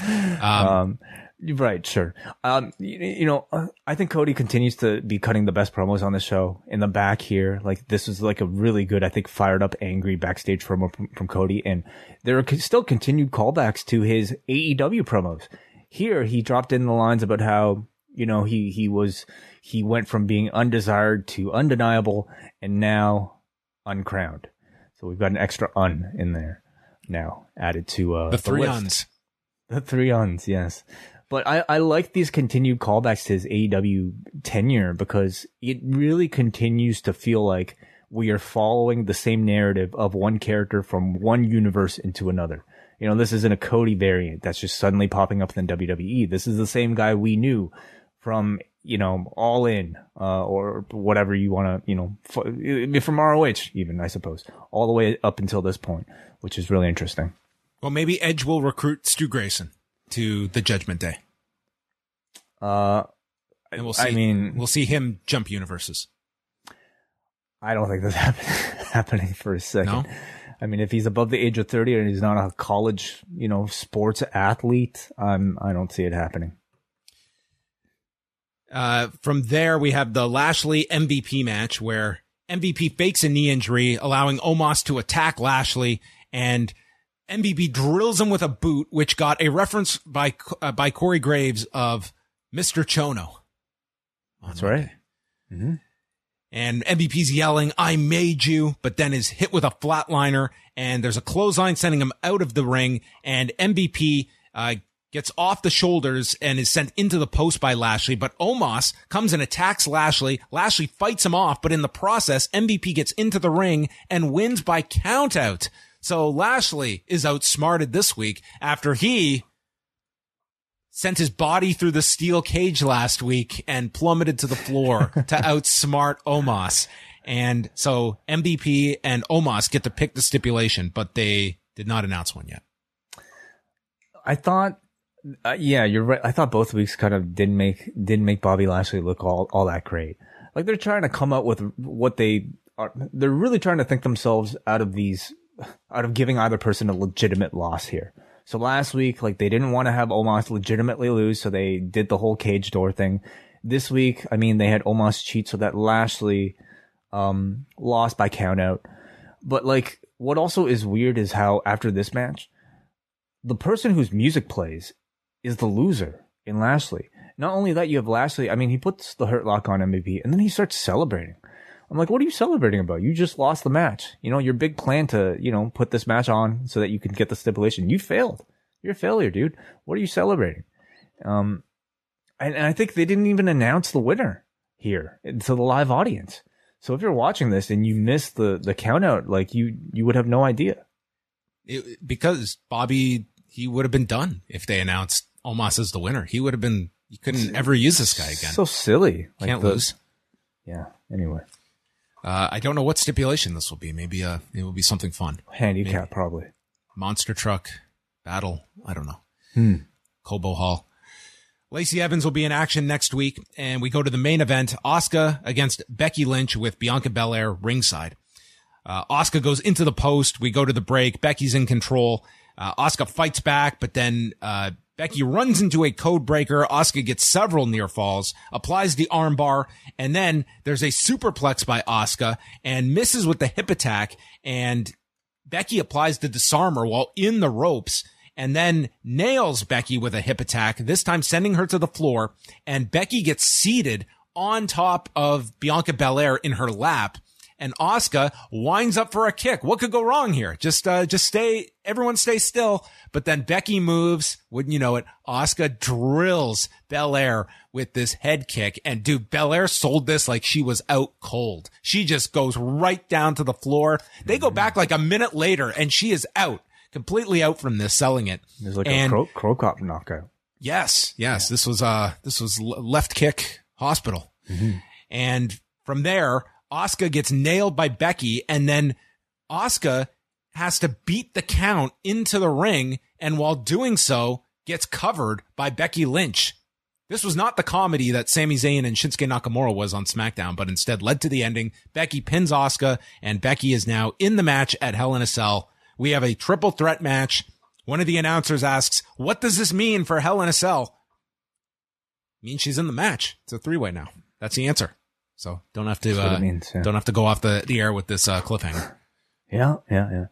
Um, Um, right, sure. Um, you, you know, uh, I think Cody continues to be cutting the best promos on the show in the back here. Like this is like a really good, I think, fired up, angry backstage promo from, from Cody, and there are still continued callbacks to his AEW promos. Here, he dropped in the lines about how you know he he was he went from being undesired to undeniable, and now uncrowned. So we've got an extra un in there now added to uh, the three list. uns. The three ons, yes. But I, I like these continued callbacks to his AEW tenure because it really continues to feel like we are following the same narrative of one character from one universe into another. You know, this isn't a Cody variant that's just suddenly popping up in WWE. This is the same guy we knew from, you know, All In, uh, or whatever you want to, you know, f- from ROH even, I suppose, all the way up until this point, which is really interesting. Well, maybe Edge will recruit Stu Grayson to the Judgment Day. Uh, And we'll see. I mean, we'll see him jump universes. I don't think that's happen- happening for a second. No? I mean, if he's above the age of 30 and he's not a college, you know, sports athlete, um, I don't see it happening. Uh, from there, we have the Lashley MVP match where MVP fakes a knee injury, allowing Omos to attack Lashley, and MVP drills him with a boot, which got a reference by uh, by Corey Graves of Mr. Chono. That's right. Mm-hmm. And MVP's yelling, I made you, but then is hit with a flatliner and there's a clothesline sending him out of the ring and MVP, uh, gets off the shoulders and is sent into the post by Lashley, but Omos comes and attacks Lashley. Lashley fights him off, but in the process, MVP gets into the ring and wins by countout. So Lashley is outsmarted this week after he sent his body through the steel cage last week and plummeted to the floor to outsmart Omos. And so MVP and Omos get to pick the stipulation, but they did not announce one yet. I thought, uh, yeah, you're right. I thought both weeks kind of didn't make didn't make Bobby Lashley look all all that great. Like they're trying to come up with what they are. They're really trying to think themselves out of these, out of giving either person a legitimate loss here. So last week, like they didn't want to have Omos legitimately lose, so they did the whole cage door thing. This week, I mean, they had Omos cheat so that Lashley um lost by countout. But like, what also is weird is how after this match, the person whose music plays is the loser in Lashley. Not only that, you have Lashley. I mean, he puts the Hurt Lock on MVP, and then he starts celebrating. I'm like, what are you celebrating about? You just lost the match. You know, your big plan to, you know, put this match on so that you can get the stipulation. You failed. You're a failure, dude. What are you celebrating? Um, and, and I think they didn't even announce the winner here to the live audience. So if you're watching this and you missed the the count out, like you you would have no idea. It, because Bobby, he would have been done if they announced Omos as the winner. He would have been, you couldn't ever use this guy again. So silly. Like Can't the- lose. Yeah. Anyway, Uh, I don't know what stipulation this will be. Maybe, uh, it will be something fun. handicap probably. Monster truck battle. I don't know. Hmm. Cobo Hall. Lacey Evans will be in action next week, and we go to the main event: Asuka against Becky Lynch with Bianca Belair ringside. Uh, Asuka goes into the post. We go to the break. Becky's in control. Uh, Asuka fights back, but then uh, Becky runs into a code breaker. Asuka gets several near falls, applies the armbar, and then there's a superplex by Asuka and misses with the hip attack. And Becky applies the disarmer while in the ropes and then nails Becky with a hip attack, this time sending her to the floor. And Becky gets seated on top of Bianca Belair in her lap. And Asuka winds up for a kick. What could go wrong here? Just, uh, just stay, everyone stay still. But then Becky moves. Wouldn't you know it? Asuka drills Belair with this head kick. And dude, Belair sold this like she was out cold. She just goes right down to the floor. They go back like a minute later and she is out, completely out from this, selling it. There's like And- a Cro- Crow Cop knockout. Yes, yes. This was uh this was left kick hospital. And from there, Asuka gets nailed by Becky and then Asuka has to beat the count into the ring and while doing so gets covered by Becky Lynch. This was not the comedy that Sami Zayn and Shinsuke Nakamura was on SmackDown, but instead led to the ending. Becky pins Asuka and Becky is now in the match at Hell in a Cell. We have a triple threat match. One of the announcers asks, what does this mean for Hell in a Cell? means she's in the match. It's a three way now. That's the answer. So don't have to uh, means, yeah. don't have to go off the, the air with this uh, cliffhanger. Yeah, yeah, yeah.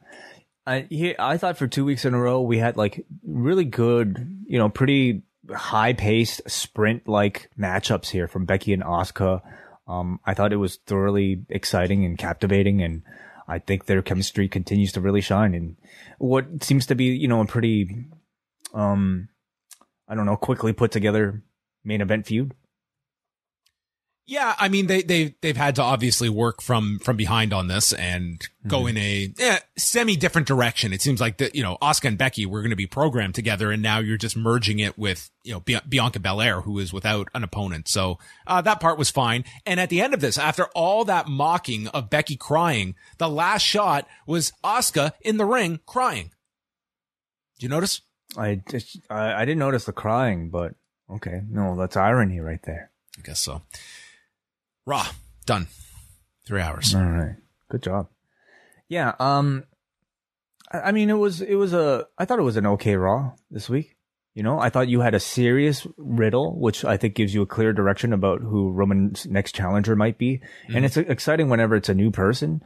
I he, I thought for two weeks in a row we had like really good, you know, pretty high paced sprint like matchups here from Becky and Asuka. Um, I thought it was thoroughly exciting and captivating, and I think their chemistry continues to really shine. And what seems to be, you know, a pretty, um, I don't know, quickly put together main event feud. Yeah, I mean they they they've had to obviously work from from behind on this and mm-hmm. go in a eh, semi different direction. It seems like that you know Asuka and Becky were going to be programmed together, and now you're just merging it with you know Bianca Belair, who is without an opponent. So uh, that part was fine. And at the end of this, after all that mocking of Becky crying, the last shot was Asuka in the ring crying. Did you notice? I just I, I didn't notice the crying, but okay, no, that's irony right there. I guess so. Raw done. Three hours. All right. Good job. Yeah. Um. I mean, it was it was a. I thought it was an okay Raw this week. You know, I thought you had a serious riddle, which I think gives you a clear direction about who Roman's next challenger might be. Mm-hmm. And it's exciting whenever it's a new person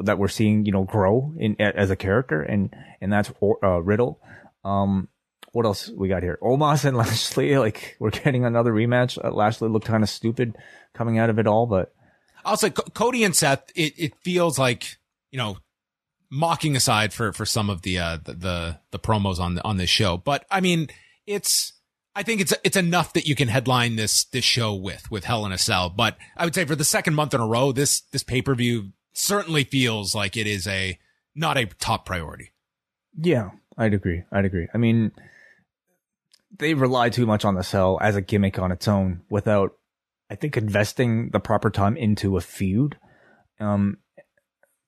that we're seeing, you know, grow in as a character, and and that's uh, Riddle. Um, what else we got here? Omos and Lashley, like we're getting another rematch. Uh, Lashley looked kind of stupid coming out of it all, but I'll say Cody and Seth. It it feels like you know, mocking aside for for some of the uh the the, the promos on the, on this show, but I mean it's. I think it's it's enough that you can headline this this show with with Hell in a Cell. But I would say for the second month in a row, this this pay per view certainly feels like it is a not a top priority. Yeah, I'd agree. I'd agree. I mean, they rely too much on the cell as a gimmick on its own without, I think, investing the proper time into a feud. Um,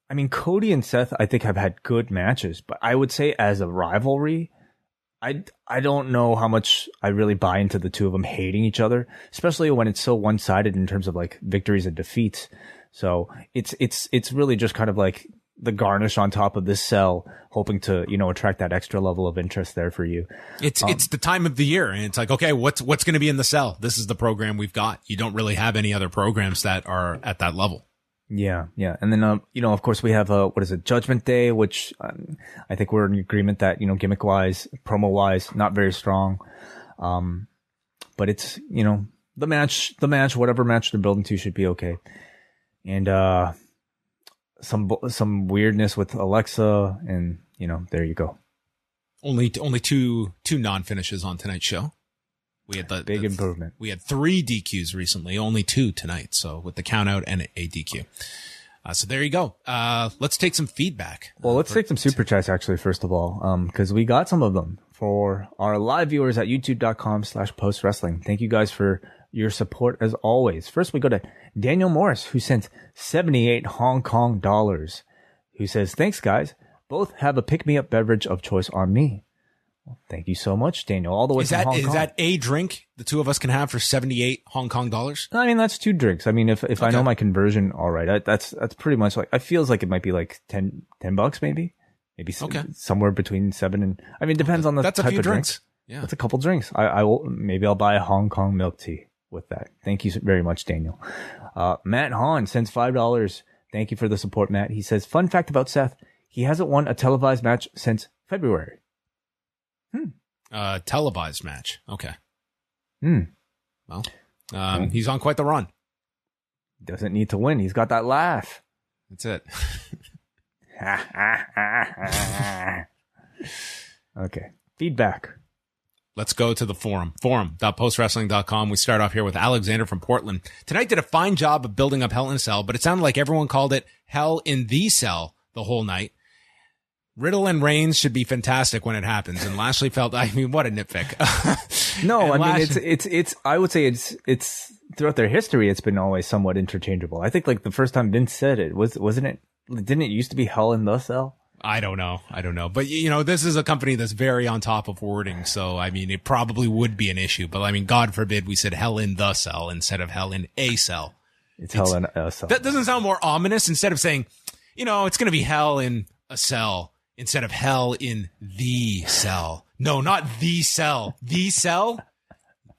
I mean, Cody and Seth, I think, have had good matches, but I would say as a rivalry, I, I don't know how much I really buy into the two of them hating each other, especially when it's so one sided in terms of like victories and defeats. So it's, it's, it's really just kind of like the garnish on top of this cell, hoping to you know attract that extra level of interest there for you. It's um, it's the time of the year, and it's like okay, what's what's going to be in the cell? This is the program we've got. You don't really have any other programs that are at that level. Yeah, yeah, and then um, you know, of course, we have uh, what is it, Judgment Day, which um, I think we're in agreement that you know, gimmick wise, promo wise, not very strong. Um, but it's you know the match, the match, whatever match they're building to should be okay. And uh some some weirdness with Alexa, and you know, there you go. Only only two two non finishes on tonight's show. We had the big the, improvement. We had three DQs recently, only two tonight. So with the count out and a DQ. Uh, so there you go. Uh, let's take some feedback. Well, let's take some super chats actually, first of all, um, cause we got some of them for our live viewers at youtube.com slash post wrestling. Thank you guys for your support as always. First, we go to Daniel Morris, who sent 78 Hong Kong dollars, who says, thanks guys. Both have a pick me up beverage of choice on me. Well, thank you so much, Daniel. All the way is from that, Hong is Kong. that a drink the two of us can have for 78 Hong Kong dollars? I mean, that's two drinks. I mean, if, if okay. I know my conversion all right, I, that's, that's pretty much like, it feels like it might be like 10, 10 bucks maybe. Maybe okay. somewhere between seven and, I mean, it depends on the that's type a few of drinks. Drink. Yeah. That's a couple drinks. I, I will, maybe I'll buy a Hong Kong milk tea with that. Thank you very much, Daniel. Uh, Matt Hahn sends $5. Thank you for the support, Matt. He says, fun fact about Seth. He hasn't won a televised match since February. Hmm. Uh, televised match. Okay. Hmm. Well, um, hmm. he's on quite the run. Doesn't need to win. He's got that laugh. That's it. okay. Feedback. Let's go to the forum. Forum.postwrestling.com. We start off here with Alexander from Portland. Tonight did a fine job of building up Hell in a Cell, but it sounded like everyone called it Hell in the Cell the whole night. Riddle and Reigns should be fantastic when it happens. And Lashley felt, I mean, what a nitpick. no, I mean, it's, it's, it's, I would say it's, it's throughout their history, it's been always somewhat interchangeable. I think like the first time Vince said it was, wasn't it, didn't it used to be Hell in the Cell? I don't know. I don't know. But you know, this is a company that's very on top of wording. So I mean, it probably would be an issue. But I mean, God forbid we said hell in the cell instead of hell in a cell. It's, it's hell in a cell. That doesn't sound more ominous instead of saying, you know, it's going to be hell in a cell instead of hell in the cell. No, not the cell. The cell.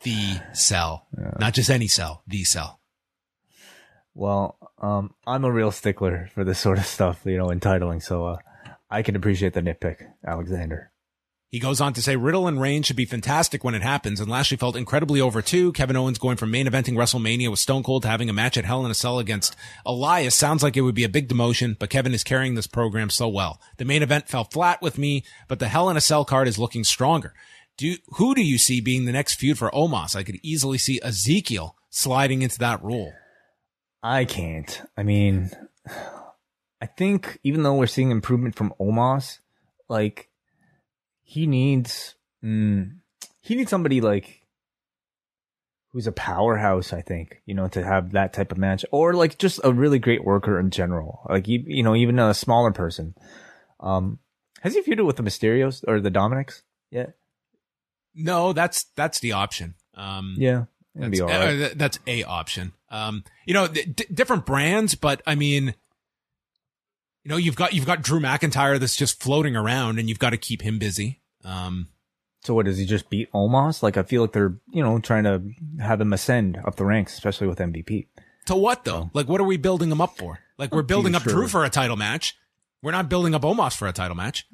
The cell. Yeah. Not just any cell. The cell. Well, um, I'm a real stickler for this sort of stuff, you know, entitling. So, uh, I can appreciate the nitpick, Alexander. He goes on to say Riddle and Reigns should be fantastic when it happens, and Lashley felt incredibly over too. Kevin Owens going from main eventing WrestleMania with Stone Cold to having a match at Hell in a Cell against Elias sounds like it would be a big demotion, but Kevin is carrying this program so well. The main event fell flat with me, but the Hell in a Cell card is looking stronger. Do who do you see being the next feud for Omos? I could easily see Ezekiel sliding into that role. I can't. I mean, I think even though we're seeing improvement from Omos, like he needs mm, he needs somebody like who's a powerhouse. I think you know to have that type of match, or like just a really great worker in general. Like you, you know, even a smaller person. Um, has he feuded with the Mysterios or the Dominics yet? No, that's that's the option. Um, Yeah, that's, all right. uh, that's a option. Um, you know, d- different brands, but I mean, know, you've got you've got Drew McIntyre that's just floating around, and you've got to keep him busy. Um, So what does he just beat Omos? Like I feel like they're you know trying to have him ascend up the ranks, especially with MVP. to what though? Like, what are we building him up for? Like, we're building up sure. Drew for a title match. We're not building up Omos for a title match.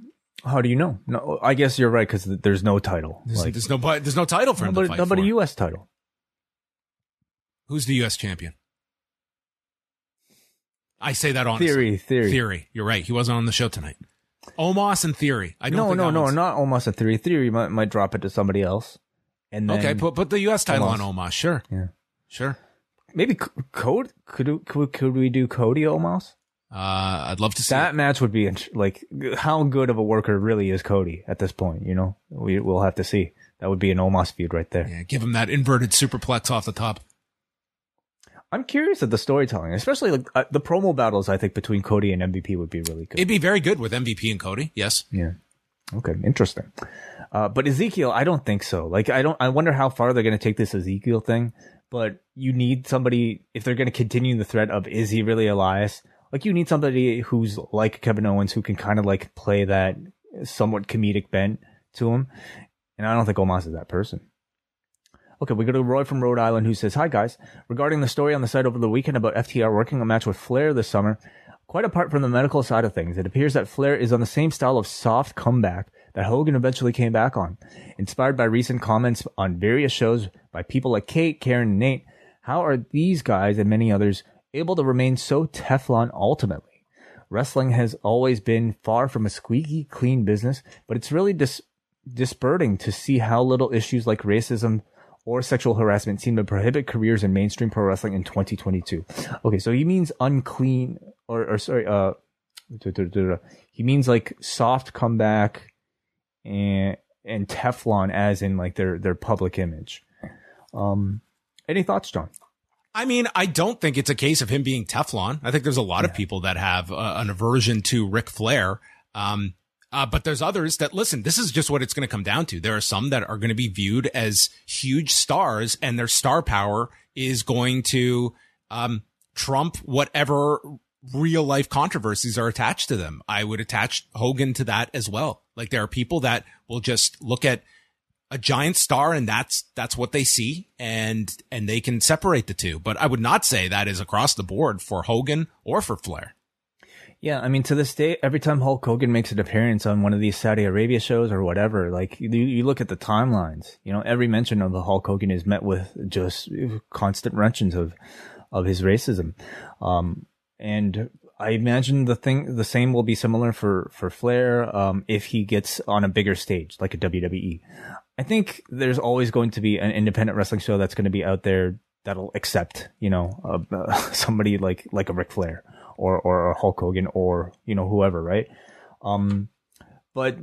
How do you know? No, I guess you're right because there's no title. There's, Like, there's no there's no title for how him to fight about for. a U.S. title? Who's the U.S. champion? I say that honestly. Theory, theory. Theory. You're right. He wasn't on the show tonight. Omos and Theory. I don't No, no, no, one's- not almost a theory. Theory might might drop it to somebody else, and then Okay, put put the U.S. title Omos. on Omos. Sure. Yeah. Sure. maybe Code could could could we do Cody Omos? Uh, I'd love to see That it. match would be like how good of a worker really is Cody at this point. You know, we we'll have to see. That would be an Omos feud right there. Yeah, give him that inverted superplex off the top. I'm curious at the storytelling, especially like uh, the promo battles. I think between Cody and MVP would be really good. It'd be very good with MVP and Cody. Yes. Yeah. Okay. Interesting. Uh, but Ezekiel, I don't think so. Like, I don't. I wonder how far they're going to take this Ezekiel thing. But you need somebody if they're going to continue the threat of is he really Elias? Like, you need somebody who's like Kevin Owens who can kind of like play that somewhat comedic bent to him. And I don't think Omos is that person. Okay, we go to Roy from Rhode Island who says, Hi guys. Regarding the story on the site over the weekend about FTR working a match with Flair this summer, quite apart from the medical side of things, it appears that Flair is on the same style of soft comeback that Hogan eventually came back on. Inspired by recent comments on various shows by people like Kate, Karen, and Nate, how are these guys and many others able to remain so Teflon ultimately? Wrestling has always been far from a squeaky clean business, but it's really dis- to see how little issues like racism or sexual harassment seem to prohibit careers in mainstream pro wrestling in 2022. Okay, so he means unclean, or, or sorry, uh, he means like soft comeback and and Teflon, as in like their their public image. Um, any thoughts, John? I mean, I don't think it's a case of him being Teflon. I think there's a lot of people that have uh, an aversion to Ric Flair. Um, uh, but there's others that listen, this is just what it's going to come down to. There are some that are going to be viewed as huge stars and their star power is going to, um, trump whatever real life controversies are attached to them. I would attach Hogan to that as well. Like there are people that will just look at a giant star and that's that's what they see and and they can separate the two but i would not say that is across the board for hogan or for flair Yeah, I mean, to this day, every time Hulk Hogan makes an appearance on one of these Saudi Arabia shows or whatever, like you, you look at the timelines, you know, every mention of the Hulk Hogan is met with just constant mentions of of his racism. Um, and I imagine the thing, the same will be similar for for Flair um, if he gets on a bigger stage like a WWE. I think there's always going to be an independent wrestling show that's going to be out there that'll accept, you know, uh, somebody like like a Ric Flair or or Hulk Hogan or you know whoever, right? Um, but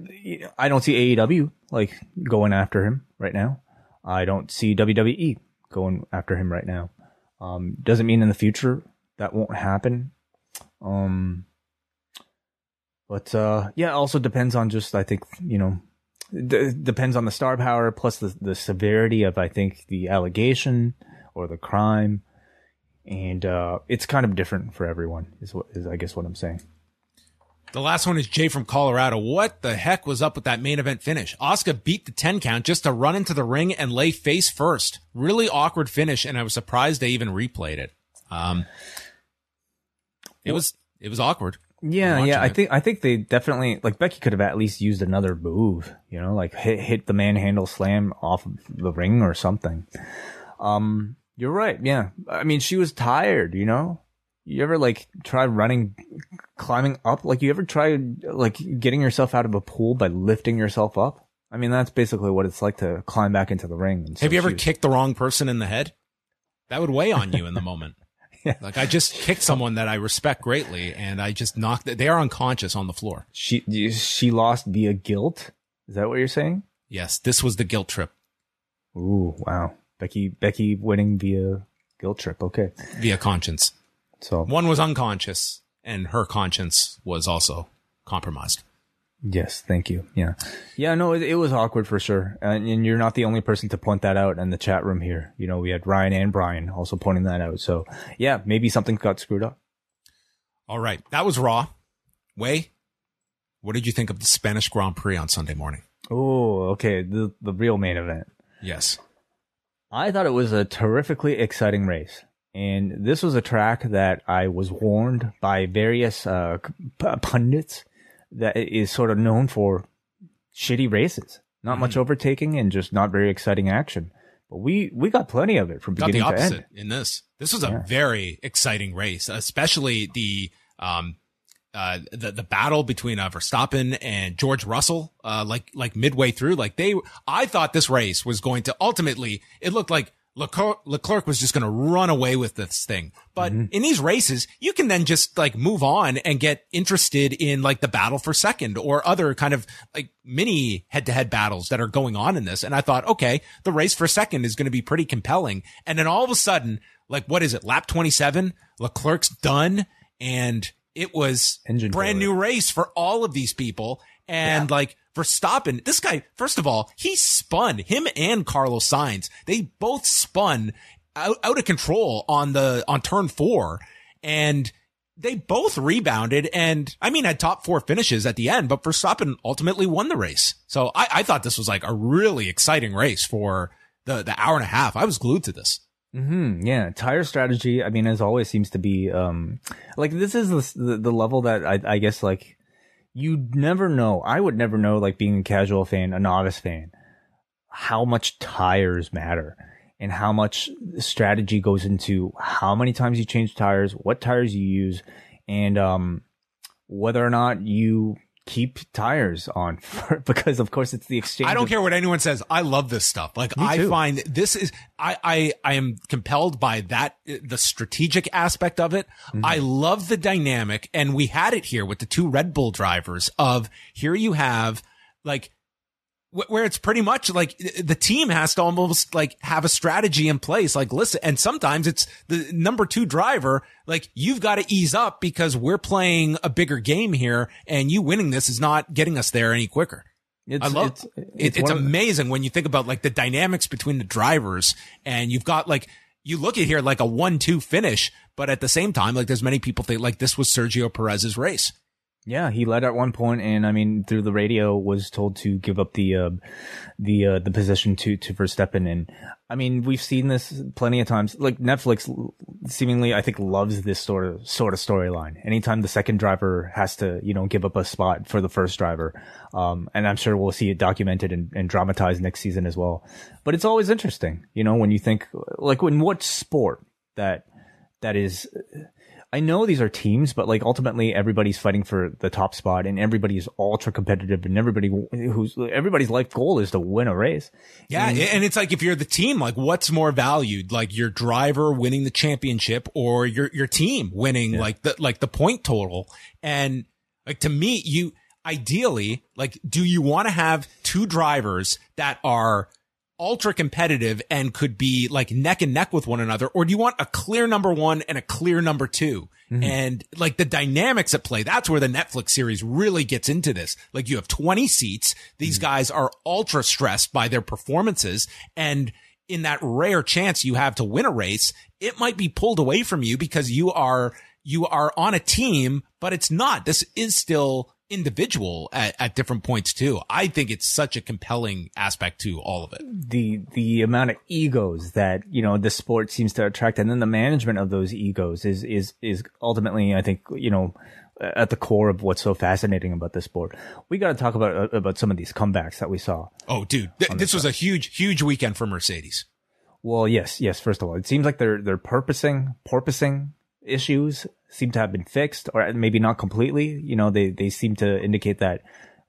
I don't see AEW like going after him right now. I don't see WWE going after him right now. Um, doesn't mean in the future that won't happen. Um, but uh, yeah, also depends on just I think you know d- depends on the star power plus the the severity of I think the allegation or the crime, and uh, it's kind of different for everyone. Is what is I guess what I'm saying. the last one is jay from colorado what the heck was up with that main event finish asuka beat the 10 count just to run into the ring and lay face first really awkward finish and i was surprised they even replayed it um it was it was awkward Yeah, yeah. I it. think I think they definitely like Becky could have at least used another move, you know, like hit hit the manhandle slam off of the ring or something. Um, you're right. Yeah, I mean she was tired. You know, you ever like try running, climbing up? Like you ever try like getting yourself out of a pool by lifting yourself up? I mean that's basically what it's like to climb back into the ring. And so have you ever was- kicked the wrong person in the head that would weigh on you in the moment Like I just kicked someone that I respect greatly, and I just knocked. They are unconscious on the floor. She she lost via guilt. Is that what you're saying? Yes, this was the guilt trip Ooh, wow. Becky Becky winning via guilt trip. Okay. via conscience. So One was unconscious, and her conscience was also compromised. yes, thank you. Yeah. Yeah, no, it, it was awkward for sure. And, and you're not the only person to point that out in the chat room here. You know, we had Ryan and Brian also pointing that out. So yeah, maybe something got screwed up. All right, that was Raw. Wai, what did you think of the Spanish Grand Prix on Sunday morning? Oh, okay. The the real main event. Yes. I thought it was a terrifically exciting race. And this was a track that I was warned by various uh, p- pundits that is sort of known for shitty races, not much overtaking and just not very exciting action. But we we got plenty of it from got the beginning to opposite end. in this. This was a Yeah. very exciting race, especially the um uh the the battle between uh, Verstappen and George Russell. Uh, like like midway through, like they, I thought this race was going to ultimately. It looked like. Leclerc, Leclerc was just going to run away with this thing. But in these races, you can then just like move on and get interested in like the battle for second or other kind of like mini head to head battles that are going on in this. And I thought, okay, the race for second is going to be pretty compelling. And then all of a sudden, like, what is it? Lap 27, Leclerc's done. And it was Engine brand new race for all of these people. And like Verstappen, this guy, first of all, he spun him and Carlos Sainz. They both spun out, out of control on the, on turn four and they both rebounded and I mean had top four finishes at the end, but Verstappen ultimately won the race. So I, I thought this was like a really exciting race for the, the hour and a half. I was glued to this. Hmm Yeah, tire strategy. I mean, as always, seems to be um like this is the the, the level that I, I guess like you never know. I would never know, like being a casual fan, a novice fan, how much tires matter and how much strategy goes into how many times you change tires, what tires you use, and um whether or not you keep tires on because of course it's the exchange. I don't of- care what anyone says. I love this stuff. Like I find this is, I, I, I am compelled by that, the strategic aspect of it. Mm-hmm. I love the dynamic and we had it here with the two Red Bull drivers of here you have like, where it's pretty much like uh, the team has to almost like have a strategy in place. Like, listen, and sometimes it's the number two driver. Like, you've got to ease up because we're playing a bigger game here and you winning this is not getting us there any quicker. It's, I love it's, it. It's, of the- amazing when you think about like the dynamics between the drivers and you've got like, you look at here like a one, two finish, but at the same time, like there's many people think like this was Sergio Perez's race. Yeah, he led at one point, and I mean, through the radio, was told to give up the uh, the uh, the position to to Verstappen. And I mean, we've seen this plenty of times. Like Netflix, seemingly, I think loves this sort of sort of storyline. Anytime the second driver has to, you know, give up a spot for the first driver, um, and I'm sure we'll see it documented and, and dramatized next season as well. But it's always interesting, you know, when you think like in what sport that that is I know these are teams, but like ultimately everybody's fighting for the top spot and everybody is ultra competitive and everybody who's everybody's life goal is to win a race. Yeah. And it's like, if you're the team, like what's more valued? Like your driver winning the championship or your, your team winning like the, like the point total. And like to me, you ideally, like, do you want to have two drivers that are ultra competitive and could be like neck and neck with one another? Or do you want a clear number one and a clear number 2 mm-hmm. And like the dynamics at play, that's where the Netflix series really gets into this. Like you have 20 seats. These mm-hmm. guys are ultra stressed by their performances. And in that rare chance you have to win a race, it might be pulled away from you because you are, you are on a team, but it's not. This is still individual at, at different points too. I think it's such a compelling aspect to all of it. The the amount of egos that you know the sport seems to attract, and then the management of those egos is is is ultimately, I think, you know, at the core of what's so fascinating about this sport. We got to talk about uh, about some of these comebacks that we saw. Oh, dude, th- this was a huge, huge weekend for Mercedes. Well, yes, yes. First of all, it seems like they're they're purposing porpoising issues seem to have been fixed, or maybe not completely. You know, they they seem to indicate that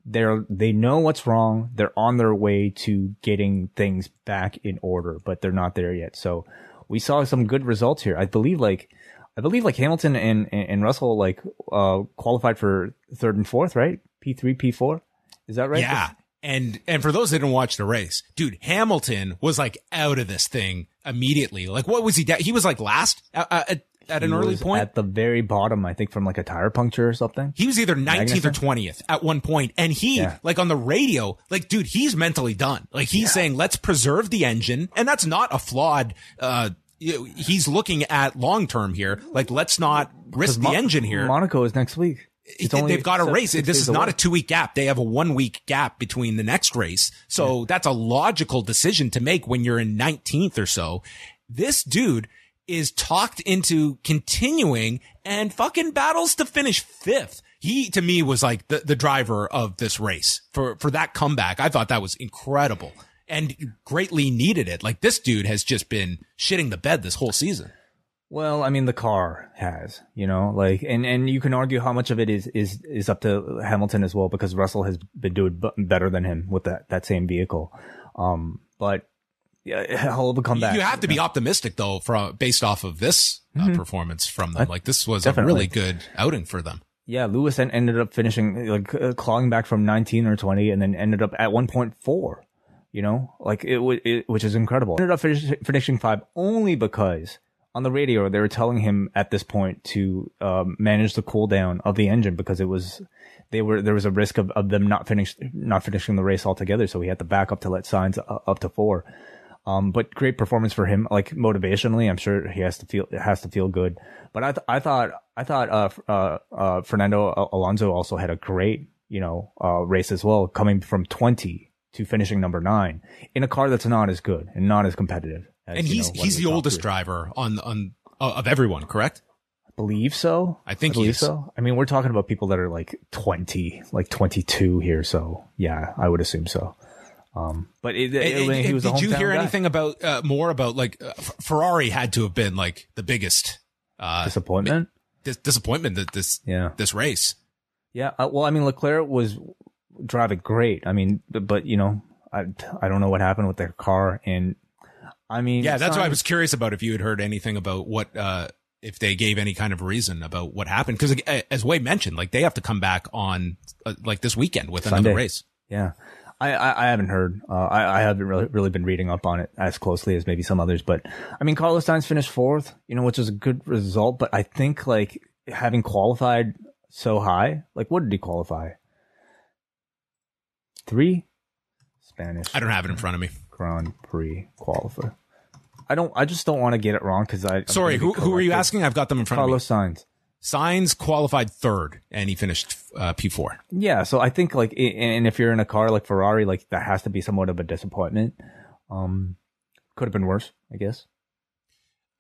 they're they know what's wrong. They're on their way to getting things back in order, but they're not there yet. So we saw some good results here. I believe like I believe like Hamilton and and, Russell like uh qualified for third and fourth, right? P three, P four. Is that right? Yeah. And and for those that didn't watch the race, dude, Hamilton was like out of this thing immediately. Like, what was he? Da- he was like last uh, uh, at, at an early point. at the very bottom, I think, from like a tire puncture or something. He was either 19th or 20th at one point, And he, Yeah. like on the radio, like, dude, he's mentally done. Like he's saying, let's preserve the engine. And that's not a flawed, uh, he's looking at long term here. Like, let's not risk the Mo- engine here. Monaco is next week. It's They've got a race. This is not away. a two week gap. They have a one week gap between the next race. So that's a logical decision to make when you're in 19th or so. This dude is talked into continuing and fucking battles to finish fifth. He to me was like the, the driver of this race for, for that comeback. I thought that was incredible and greatly needed it. Like this dude has just been shitting the bed this whole season. Well, I mean, the car has, you know, like, and, and you can argue how much of it is, is, is up to Hamilton as well, because Russell has been doing better than him with that, that same vehicle. Um, but hell of a comeback. You have to be optimistic though, from based off of this uh, performance from them. Mm-hmm. Like this was definitely. a really good outing for them. Yeah, Lewis en- ended up finishing like uh, clawing back from 19 or 20, and then ended up at 1.4. You know, like it, wa- it which is incredible. Ended up finish, finishing five only because on the radio they were telling him at this point to um, manage the cool down of the engine because it was they were there was a risk of, of them not finish not finishing the race altogether. So he had to back up to let Sainz uh, up to four. Um, but great performance for him. Like motivationally, I'm sure he has to feel it has to feel good. But I th- I thought I thought uh, uh, uh, Fernando Alonso also had a great you know uh, race as well, coming from 20 to finishing number nine in a car that's not as good and not as competitive. As, And he's know, he's the oldest three. driver on on uh, of everyone, correct? I believe so. I think he believe so. I mean, we're talking about people that are like 20, like 22 here. So yeah, I would assume so. Um, but it, it- And- he and was a did you hear guy. anything about uh, more about like uh, Ferrari had to have been like the biggest uh, disappointment? dis- disappointment that this Yeah. this race. Yeah, uh, well, I mean, Leclerc was driving great. I mean, but, but you know, I I don't know what happened with their car, and I mean, Yeah, that's why I was curious about if you had heard anything about what uh if they gave any kind of reason about what happened because as Wade mentioned, like they have to come back on uh, like this weekend with another race. Yeah, I I, I haven't heard. Uh, I I haven't really really been reading up on it as closely as maybe some others. But I mean, Carlos Sainz finished fourth, you know, which is a good result. But I think like having qualified so high, like what did he qualify? Three Spanish. I don't have it in front of me. Grand Prix qualifier. I don't. I just don't want to get it wrong because I. I'm Sorry, who who are you asking? I've got them in front of you. Carlos Sainz. me. Sainz qualified third, and he finished uh, P four. Yeah, so I think like, and if you're in a car like Ferrari, like that has to be somewhat of a disappointment. Um, could have been worse, I guess.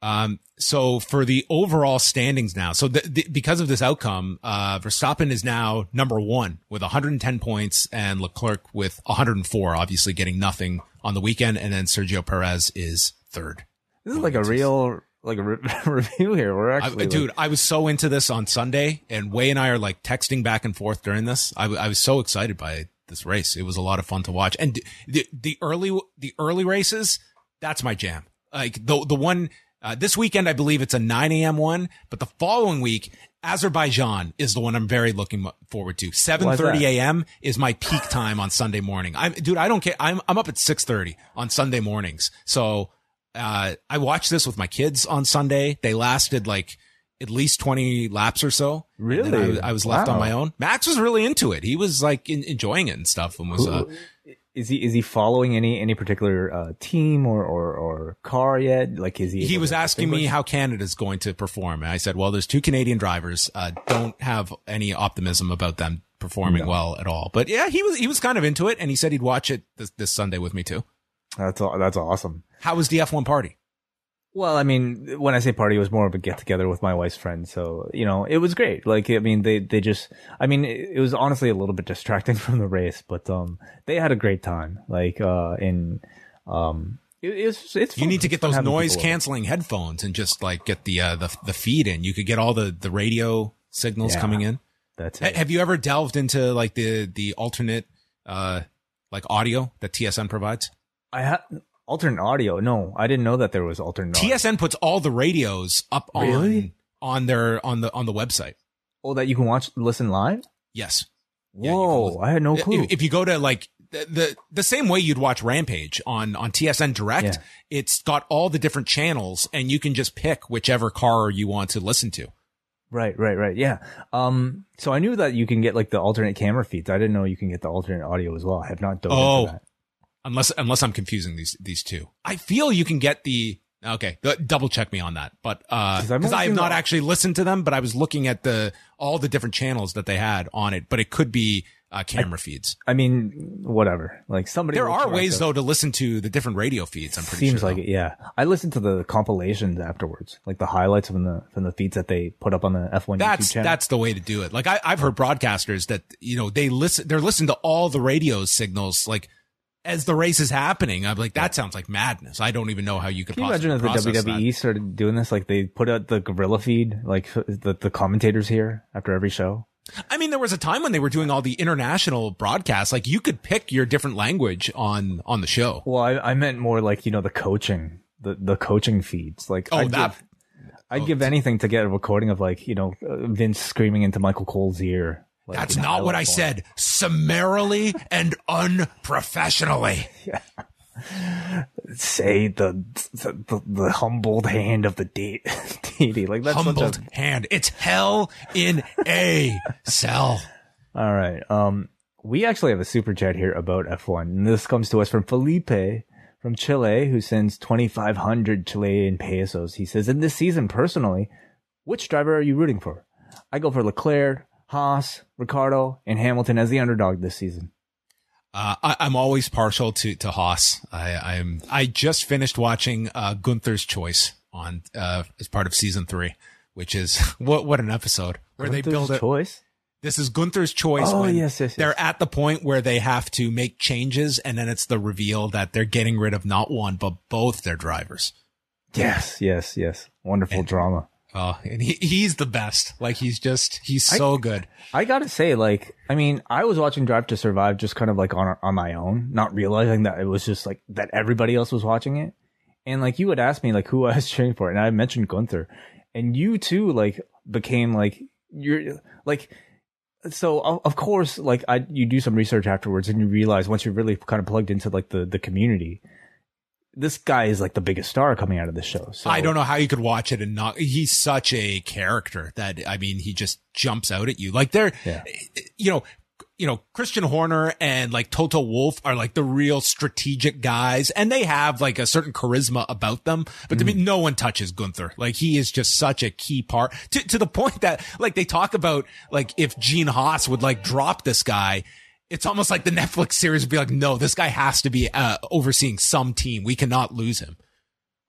Um, so for the overall standings now, so the, the, because of this outcome, uh, Verstappen is now number one with 110 points and Leclerc with 104, obviously getting nothing on the weekend. And then Sergio Perez is third. This is like a real like a re- review here. We're I, actually, dude, like, I was so into this on Sunday and Wai and I are like texting back and forth during this. I was so excited by this race. It was a lot of fun to watch. And the, the early, the early races, that's my jam. Like the, the one, uh, this weekend, I believe it's a 9 a.m. one, but the following week, Azerbaijan is the one I'm very looking forward to. 7:30 a.m. is my peak time on Sunday morning. I'm, dude, I don't care. I'm, I'm up at 6:30 on Sunday mornings. So, uh, I watched this with my kids on Sunday. They lasted like at least 20 laps or so. Really? I, I was left on my own. Max was really into it. He was like in, enjoying it and stuff and was, uh, is he is he following any any particular uh, team or, or or car yet? Like, is he? he was asking me how Canada's going to perform. And I said, well, there's two Canadian drivers. Uh, don't have any optimism about them performing well at all. But yeah, he was, he was kind of into it and he said he'd watch it this, this Sunday with me too. That's that's awesome. How was the F1 party? Well, I mean, when I say party, it was more of a get together with my wife's friends. So, you know, it was great. Like, I mean, they, they just, I mean, it, it was honestly a little bit distracting from the race, but, um, they had a great time. Like, uh, in, um, it, it's, it's You need to get those noise canceling headphones and just like get the, uh, the, the feed in. You could get all the, the radio signals Yeah. coming in. That's it. Have you ever delved into like the, the alternate, uh, like audio that TSN provides? I had alternate audio. No, I didn't know that there was alternate audio. TSN puts all the radios up on Really? on their on the on the website. Oh, that you can watch, listen live. Yes. Yeah, you can Whoa, I had no clue. If, if you go to like the, the the same way you'd watch Rampage on on TSN Direct, it's got all the different channels, and you can just pick whichever car you want to listen to. Right, right, right. Yeah. Um. So I knew that you can get like the alternate camera feeds. I didn't know you can get the alternate audio as well. I have not done Oh. that. Unless unless I'm confusing these these two, I feel you can get the okay. Double check me on that, but uh, because only I have not actually listened to them, but I was looking at the all the different channels that they had on it, but it could be uh, camera feeds. I mean, whatever. Like somebody. There are ways though to listen to the different radio feeds. I'm pretty sure. Seems sure. like though. it. Yeah. I listened to the compilations afterwards, like the highlights from the from the feeds that they put up on the F1 YouTube That's channel. that's the way to do it. Like I, I've heard broadcasters that you know they listen, they're listening to all the radio signals like as the race is happening. I'm like that sounds like madness. I don't even know how you could. Can you possibly imagine if the process that. WWE started doing this? Like they put out the gorilla feed, like the the commentators here after every show. I mean, there was a time when they were doing all the international broadcasts. Like you could pick your different language on on the show. Well, I, I meant more like you know the coaching, the the coaching feeds. Like Oh, I'd that- give, I'd oh. give anything to get a recording of like you know uh, Vince screaming into Michael Cole's ear. Like, That's not what I said. Summarily and unprofessionally. Say the the, the, the humbled hand of the de- deity. Like that's Humbled such hand. It's hell in a cell. all right. Um, we actually have a super chat here about F1, and this comes to us from Felipe from Chile, who sends twenty five hundred Chilean pesos. He says, "In this season, personally, which driver are you rooting for? I go for Leclerc, Haas, Ricciardo, and Hamilton as the underdog this season." Uh, I, I'm always partial to to Haas. I, I'm. I just finished watching uh, Gunther's Choice on uh, as part of season three, which is what what an episode where they build it. choice. This is Gunther's Choice. Oh, when yes, yes, yes. They're at the point where they have to make changes, and then it's the reveal that they're getting rid of not one but both their drivers. Yes, yes, yes. Wonderful drama. Oh, and he, he's the best. Like he's just he's so good. I gotta say, like, I mean, I was watching Drive to Survive just kind of like on on my own, not realizing that it was just like that everybody else was watching it. And like you would ask me like who I was cheering for, and I mentioned Gunther, and you too like became like you're like. So of of course, like I, you do some research afterwards, and you realize once you're really kind of plugged into like the the community, this guy is like the biggest star coming out of the show. So I don't know how you could watch it and not. He's such a character that I mean, he just jumps out at you. Like they're, Yeah. you know, you know, Christian Horner and like Toto Wolff are like the real strategic guys, and they have like a certain charisma about them. But to me, mm-hmm. no one touches Gunther. Like he is just such a key part to to the point that like they talk about like if Gene Haas would like drop this guy. It's almost like the Netflix series would be like, no, this guy has to be uh, overseeing some team. We cannot lose him.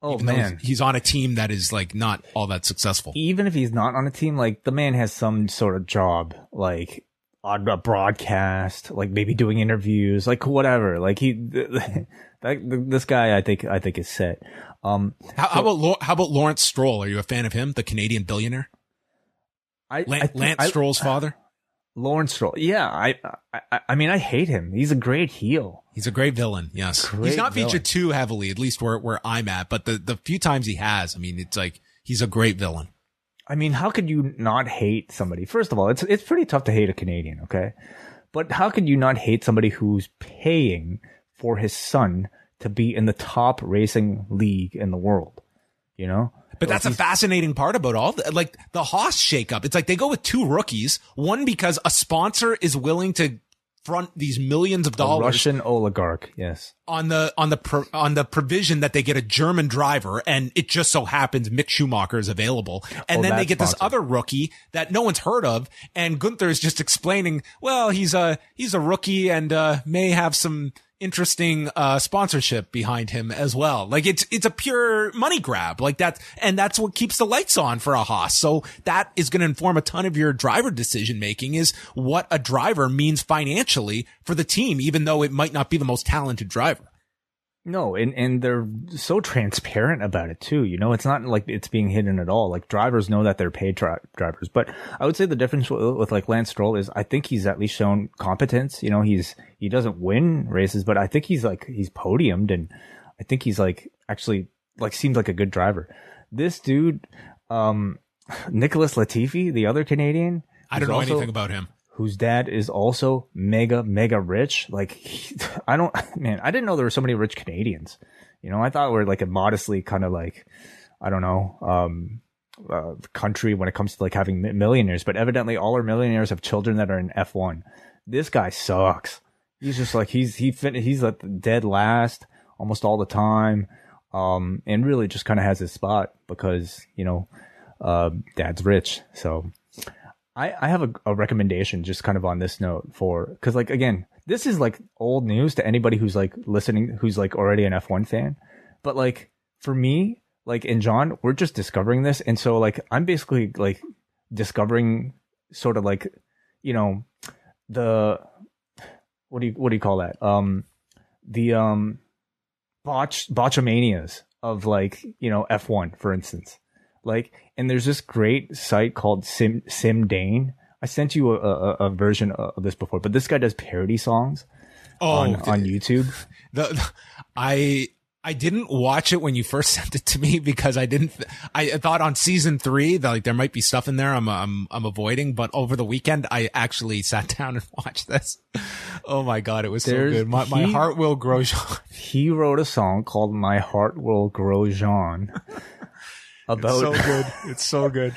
Oh Even man, he's on a team that is like not all that successful. even if he's not on a team, like the man has some sort of job, like on a broadcast, like maybe doing interviews, like whatever. Like he, that, this guy, I think, I think is set. Um, How, how about how about Lawrence Stroll? Are you a fan of him, the Canadian billionaire, I, Lan- I think- Lance I- Stroll's father? Lawrence Stroll. Yeah, I, I, I mean, I hate him. He's a great heel. He's a great villain. Yes, Great he's not featured too heavily, at least where where I'm at. But the the few times he has, I mean, it's like he's a great villain. I mean, how could you not hate somebody? First of all, it's it's pretty tough to hate a Canadian, okay? But how could you not hate somebody who's paying for his son to be in the top racing league in the world? You know? But that's a fascinating part about all the, like the Haas shakeup. It's like they go with two rookies, one because a sponsor is willing to front these millions of A dollars Russian oligarch, yes. on the on the pro, on the provision that they get a German driver, and it just so happens Mick Schumacher is available, and Oh, then they get this other rookie that no one's heard of, and Gunther is just explaining, well, he's a he's a rookie and uh, may have some interesting uh, sponsorship behind him as well. Like it's it's a pure money grab, like that, and that's what keeps the lights on for a Haas. So that is going to inform a ton of your driver decision making. Is what a driver means financially for the team, even though it might not be the most talented driver. No, and and they're so transparent about it too. You know, it's not like it's being hidden at all. Like drivers know that they're paid tri- drivers, but I would say the difference with, with like Lance Stroll is I think he's at least shown competence. You know, he's he doesn't win races, but I think he's like he's podiumed, and I think he's like actually like seems like a good driver. This dude, um, Nicholas Latifi, the other Canadian. I don't know also- anything about him. Whose dad is also mega mega rich. Like he, I don't man, I didn't know there were so many rich Canadians. You know, I thought we are like a modestly kind of like I don't know um uh, country when it comes to like having millionaires, but evidently all our millionaires have children that are in F1. This guy sucks. He's just like he's he fin- he's like dead last almost all the time, um, and really just kind of has his spot because you know, uh, dad's rich. So I I have a, a recommendation just kind of on this note for because like again this is like old news to anybody who's like listening who's like already an F1 fan, but like for me like and John we're just discovering this. And so like I'm basically like discovering sort of like you know the what do you what do you call that? Um the um botch botchamanias of like you know F1 for instance like and there's this great site called Sim Sim Dane I sent you a, a, a version of this before but this guy does parody songs Oh, on on YouTube the, the- I I didn't watch it when you first sent it to me because I didn't. I thought on season three that like there might be stuff in there I'm I'm I'm avoiding, but over the weekend I actually sat down and watched this. Oh my god, it was There's- so good. My my heart will grow. he wrote a song called My Heart Will Grow Jean about so good. It's so good.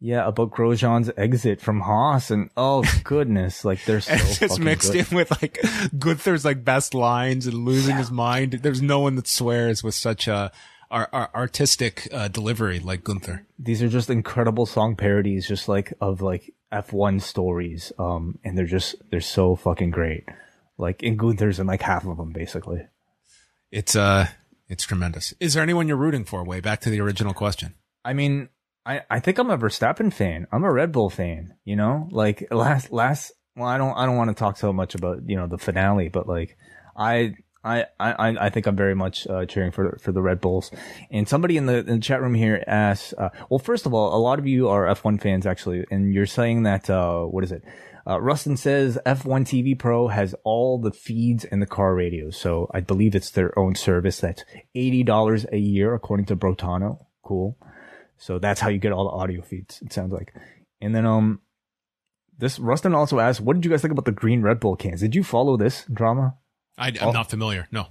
yeah about Grosjean's exit from Haas and oh goodness like they're so And it's just mixed good. in with like Gunther's like best lines and losing his mind. There's no one that swears with such a ar- artistic uh, delivery like Gunther. these are just incredible song parodies just like of like F1 stories um and they're just they're so fucking great like in Gunther's in like half of them basically It's uh, it's tremendous. Is there anyone you're rooting for? Way back to the original question. I mean, I, I think I'm a Verstappen fan. I'm a Red Bull fan, you know? Like last last well, I don't I don't want to talk so much about, you know, the finale, but like I I, I, I think I'm very much uh, cheering for for the Red Bulls. And somebody in the, in the chat room here asks, uh, well, first of all, a lot of you are F1 fans actually, and you're saying that uh, what is it? Uh, Rustin says F1 TV Pro has all the feeds in the car radios, so I believe it's their own service. That's eighty dollars a year, according to Brotano. Cool. So that's how you get all the audio feeds. It sounds like. And then um, this Rustin also asked, "What did you guys think about the green Red Bull cans? Did you follow this drama?" I, I'm Oh. not familiar. No.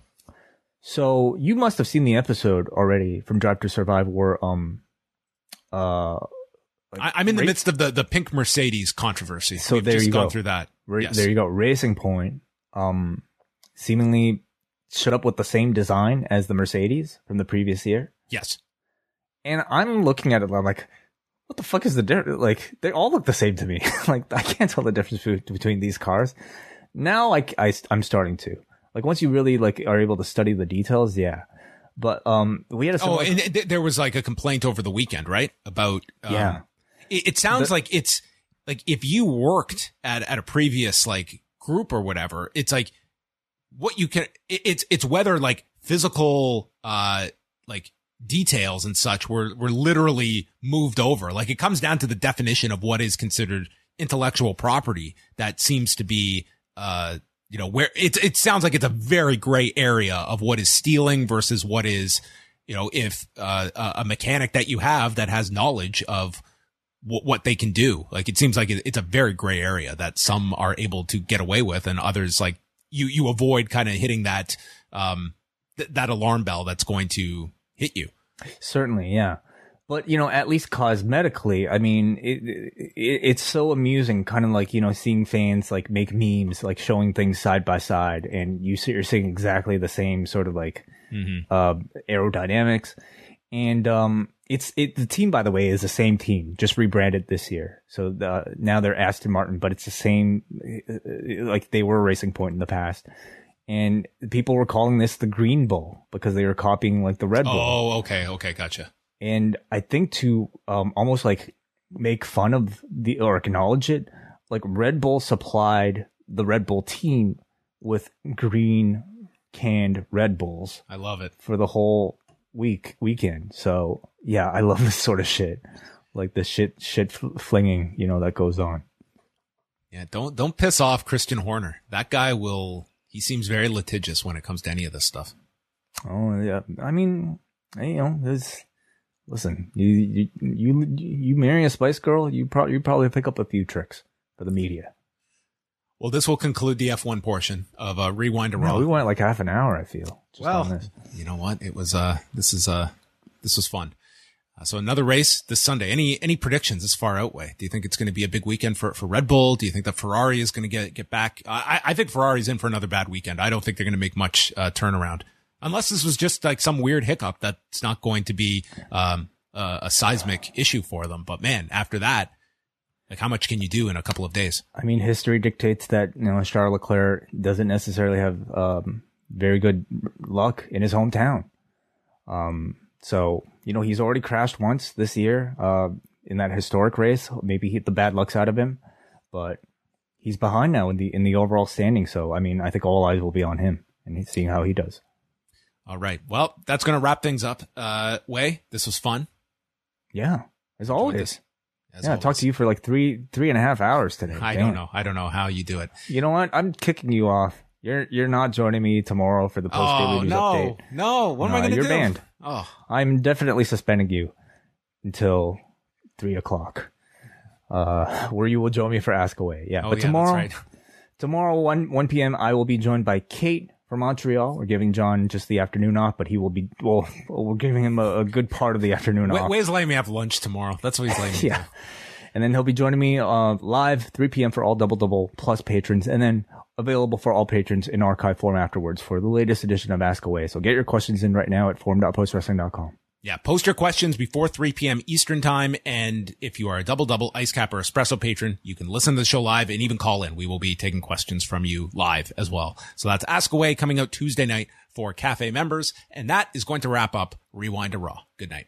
So you must have seen the episode already from Drive to Survive, where um, uh, I, I'm in the Ra- midst of the, the pink Mercedes controversy. So We've there just you gone go. through that. Ra- Yes. there you go, Racing Point, um, seemingly shut up with the same design as the Mercedes from the previous year, Yes. and I'm looking at it, I'm like. What the fuck is the difference? Like they all look the same to me. like I can't tell the difference between these cars. Now I, I am starting to like once you really like are able to study the details, yeah. But um, we had a Oh, and th- there was like a complaint over the weekend, right? About um, Yeah. It, it sounds The- like it's like if you worked at at a previous like group or whatever, it's like what you can. It, it's it's whether like physical uh like details and such were were literally moved over. Like it comes down to the definition of what is considered intellectual property that seems to be uh you know where it it sounds like it's a very gray area of what is stealing versus what is you know if uh, a a mechanic that you have that has knowledge of what what they can do like it seems like it's a very gray area that some are able to get away with and others like you you avoid kind of hitting that um th- that alarm bell that's going to hit you Certainly, yeah. But you know, at least cosmetically, I mean, it, it it's so amusing, kind of like you know, seeing fans like make memes, like showing things side by side, and you see you're seeing exactly the same sort of like mm-hmm. uh, aerodynamics, and um, it's it the team by the way is the same team, just rebranded this year. So the, now they're Aston Martin, but it's the same, uh, like they were Racing Point in the past. And people were calling this the Green Bull because they were copying like the Red Bull oh okay okay gotcha and I think to um, almost like make fun of the or acknowledge it, like Red Bull supplied the Red Bull team with green canned Red Bulls i love it for the whole week weekend. So yeah, I love this sort of shit, like the shit shit fl- flinging, you know, that goes on. yeah don't don't piss off christian horner that guy will he seems very litigious when it comes to any of this stuff Oh yeah, I mean, you know, there's listen, you you you you marry a Spice Girl, you probably you probably pick up a few tricks for the media. Well, this will conclude the F1 portion of uh, Rewind to Raw. No, we went like half an hour. I feel. Just well, you know what? It was uh, this is uh, this was fun. Uh, so another race this Sunday. Any any predictions this far out way? Do you think it's going to be a big weekend for, for Red Bull? Do you think that Ferrari is going to get get back? I, I think Ferrari's in for another bad weekend. I don't think they're going to make much uh, turnaround unless this was just like some weird hiccup that's not going to be um, uh, a seismic issue for them. But man, after that, like how much can you do in a couple of days? I mean, history dictates that you know Charles Leclerc doesn't necessarily have um, very good luck in his hometown. Um, so you know he's already crashed once this year uh, in that historic race. Maybe he, the bad luck's out of him, but he's behind now in the in the overall standing. So I mean, I think all eyes will be on him and seeing how he does. All right. Well, that's going to wrap things up. Uh, Wai, this was fun. Yeah, as always. As yeah, I talked to you for like three three and a half hours today. I Damn. don't know. I don't know how you do it. You know what? I'm kicking you off. You're you're not joining me tomorrow for the post game oh, news no, update. No, what am I going to do? You're banned. Oh, I'm definitely suspending you until three o'clock, uh, where you will join me for Ask Away. Yeah, oh, but yeah, tomorrow, right. tomorrow one one p.m. I will be joined by Kate from Montreal. We're giving John just the afternoon off, but he will be well. We're giving him a, a good part of the afternoon off. Wai's letting me have lunch tomorrow. That's what he's letting me. yeah. And then he'll be joining me uh, live 3 p.m. for all Double Double Plus patrons, and then available for all patrons in archive form afterwards for the latest edition of Ask Away. So get your questions in right now at forum.postwrestling.com. Yeah, post your questions before 3 p.m. Eastern time. And if you are a double double ice cap or espresso patron, you can listen to the show live and even call in. We will be taking questions from you live as well. So that's Ask Away coming out Tuesday night for cafe members. And that is going to wrap up Rewind to Raw. Good night.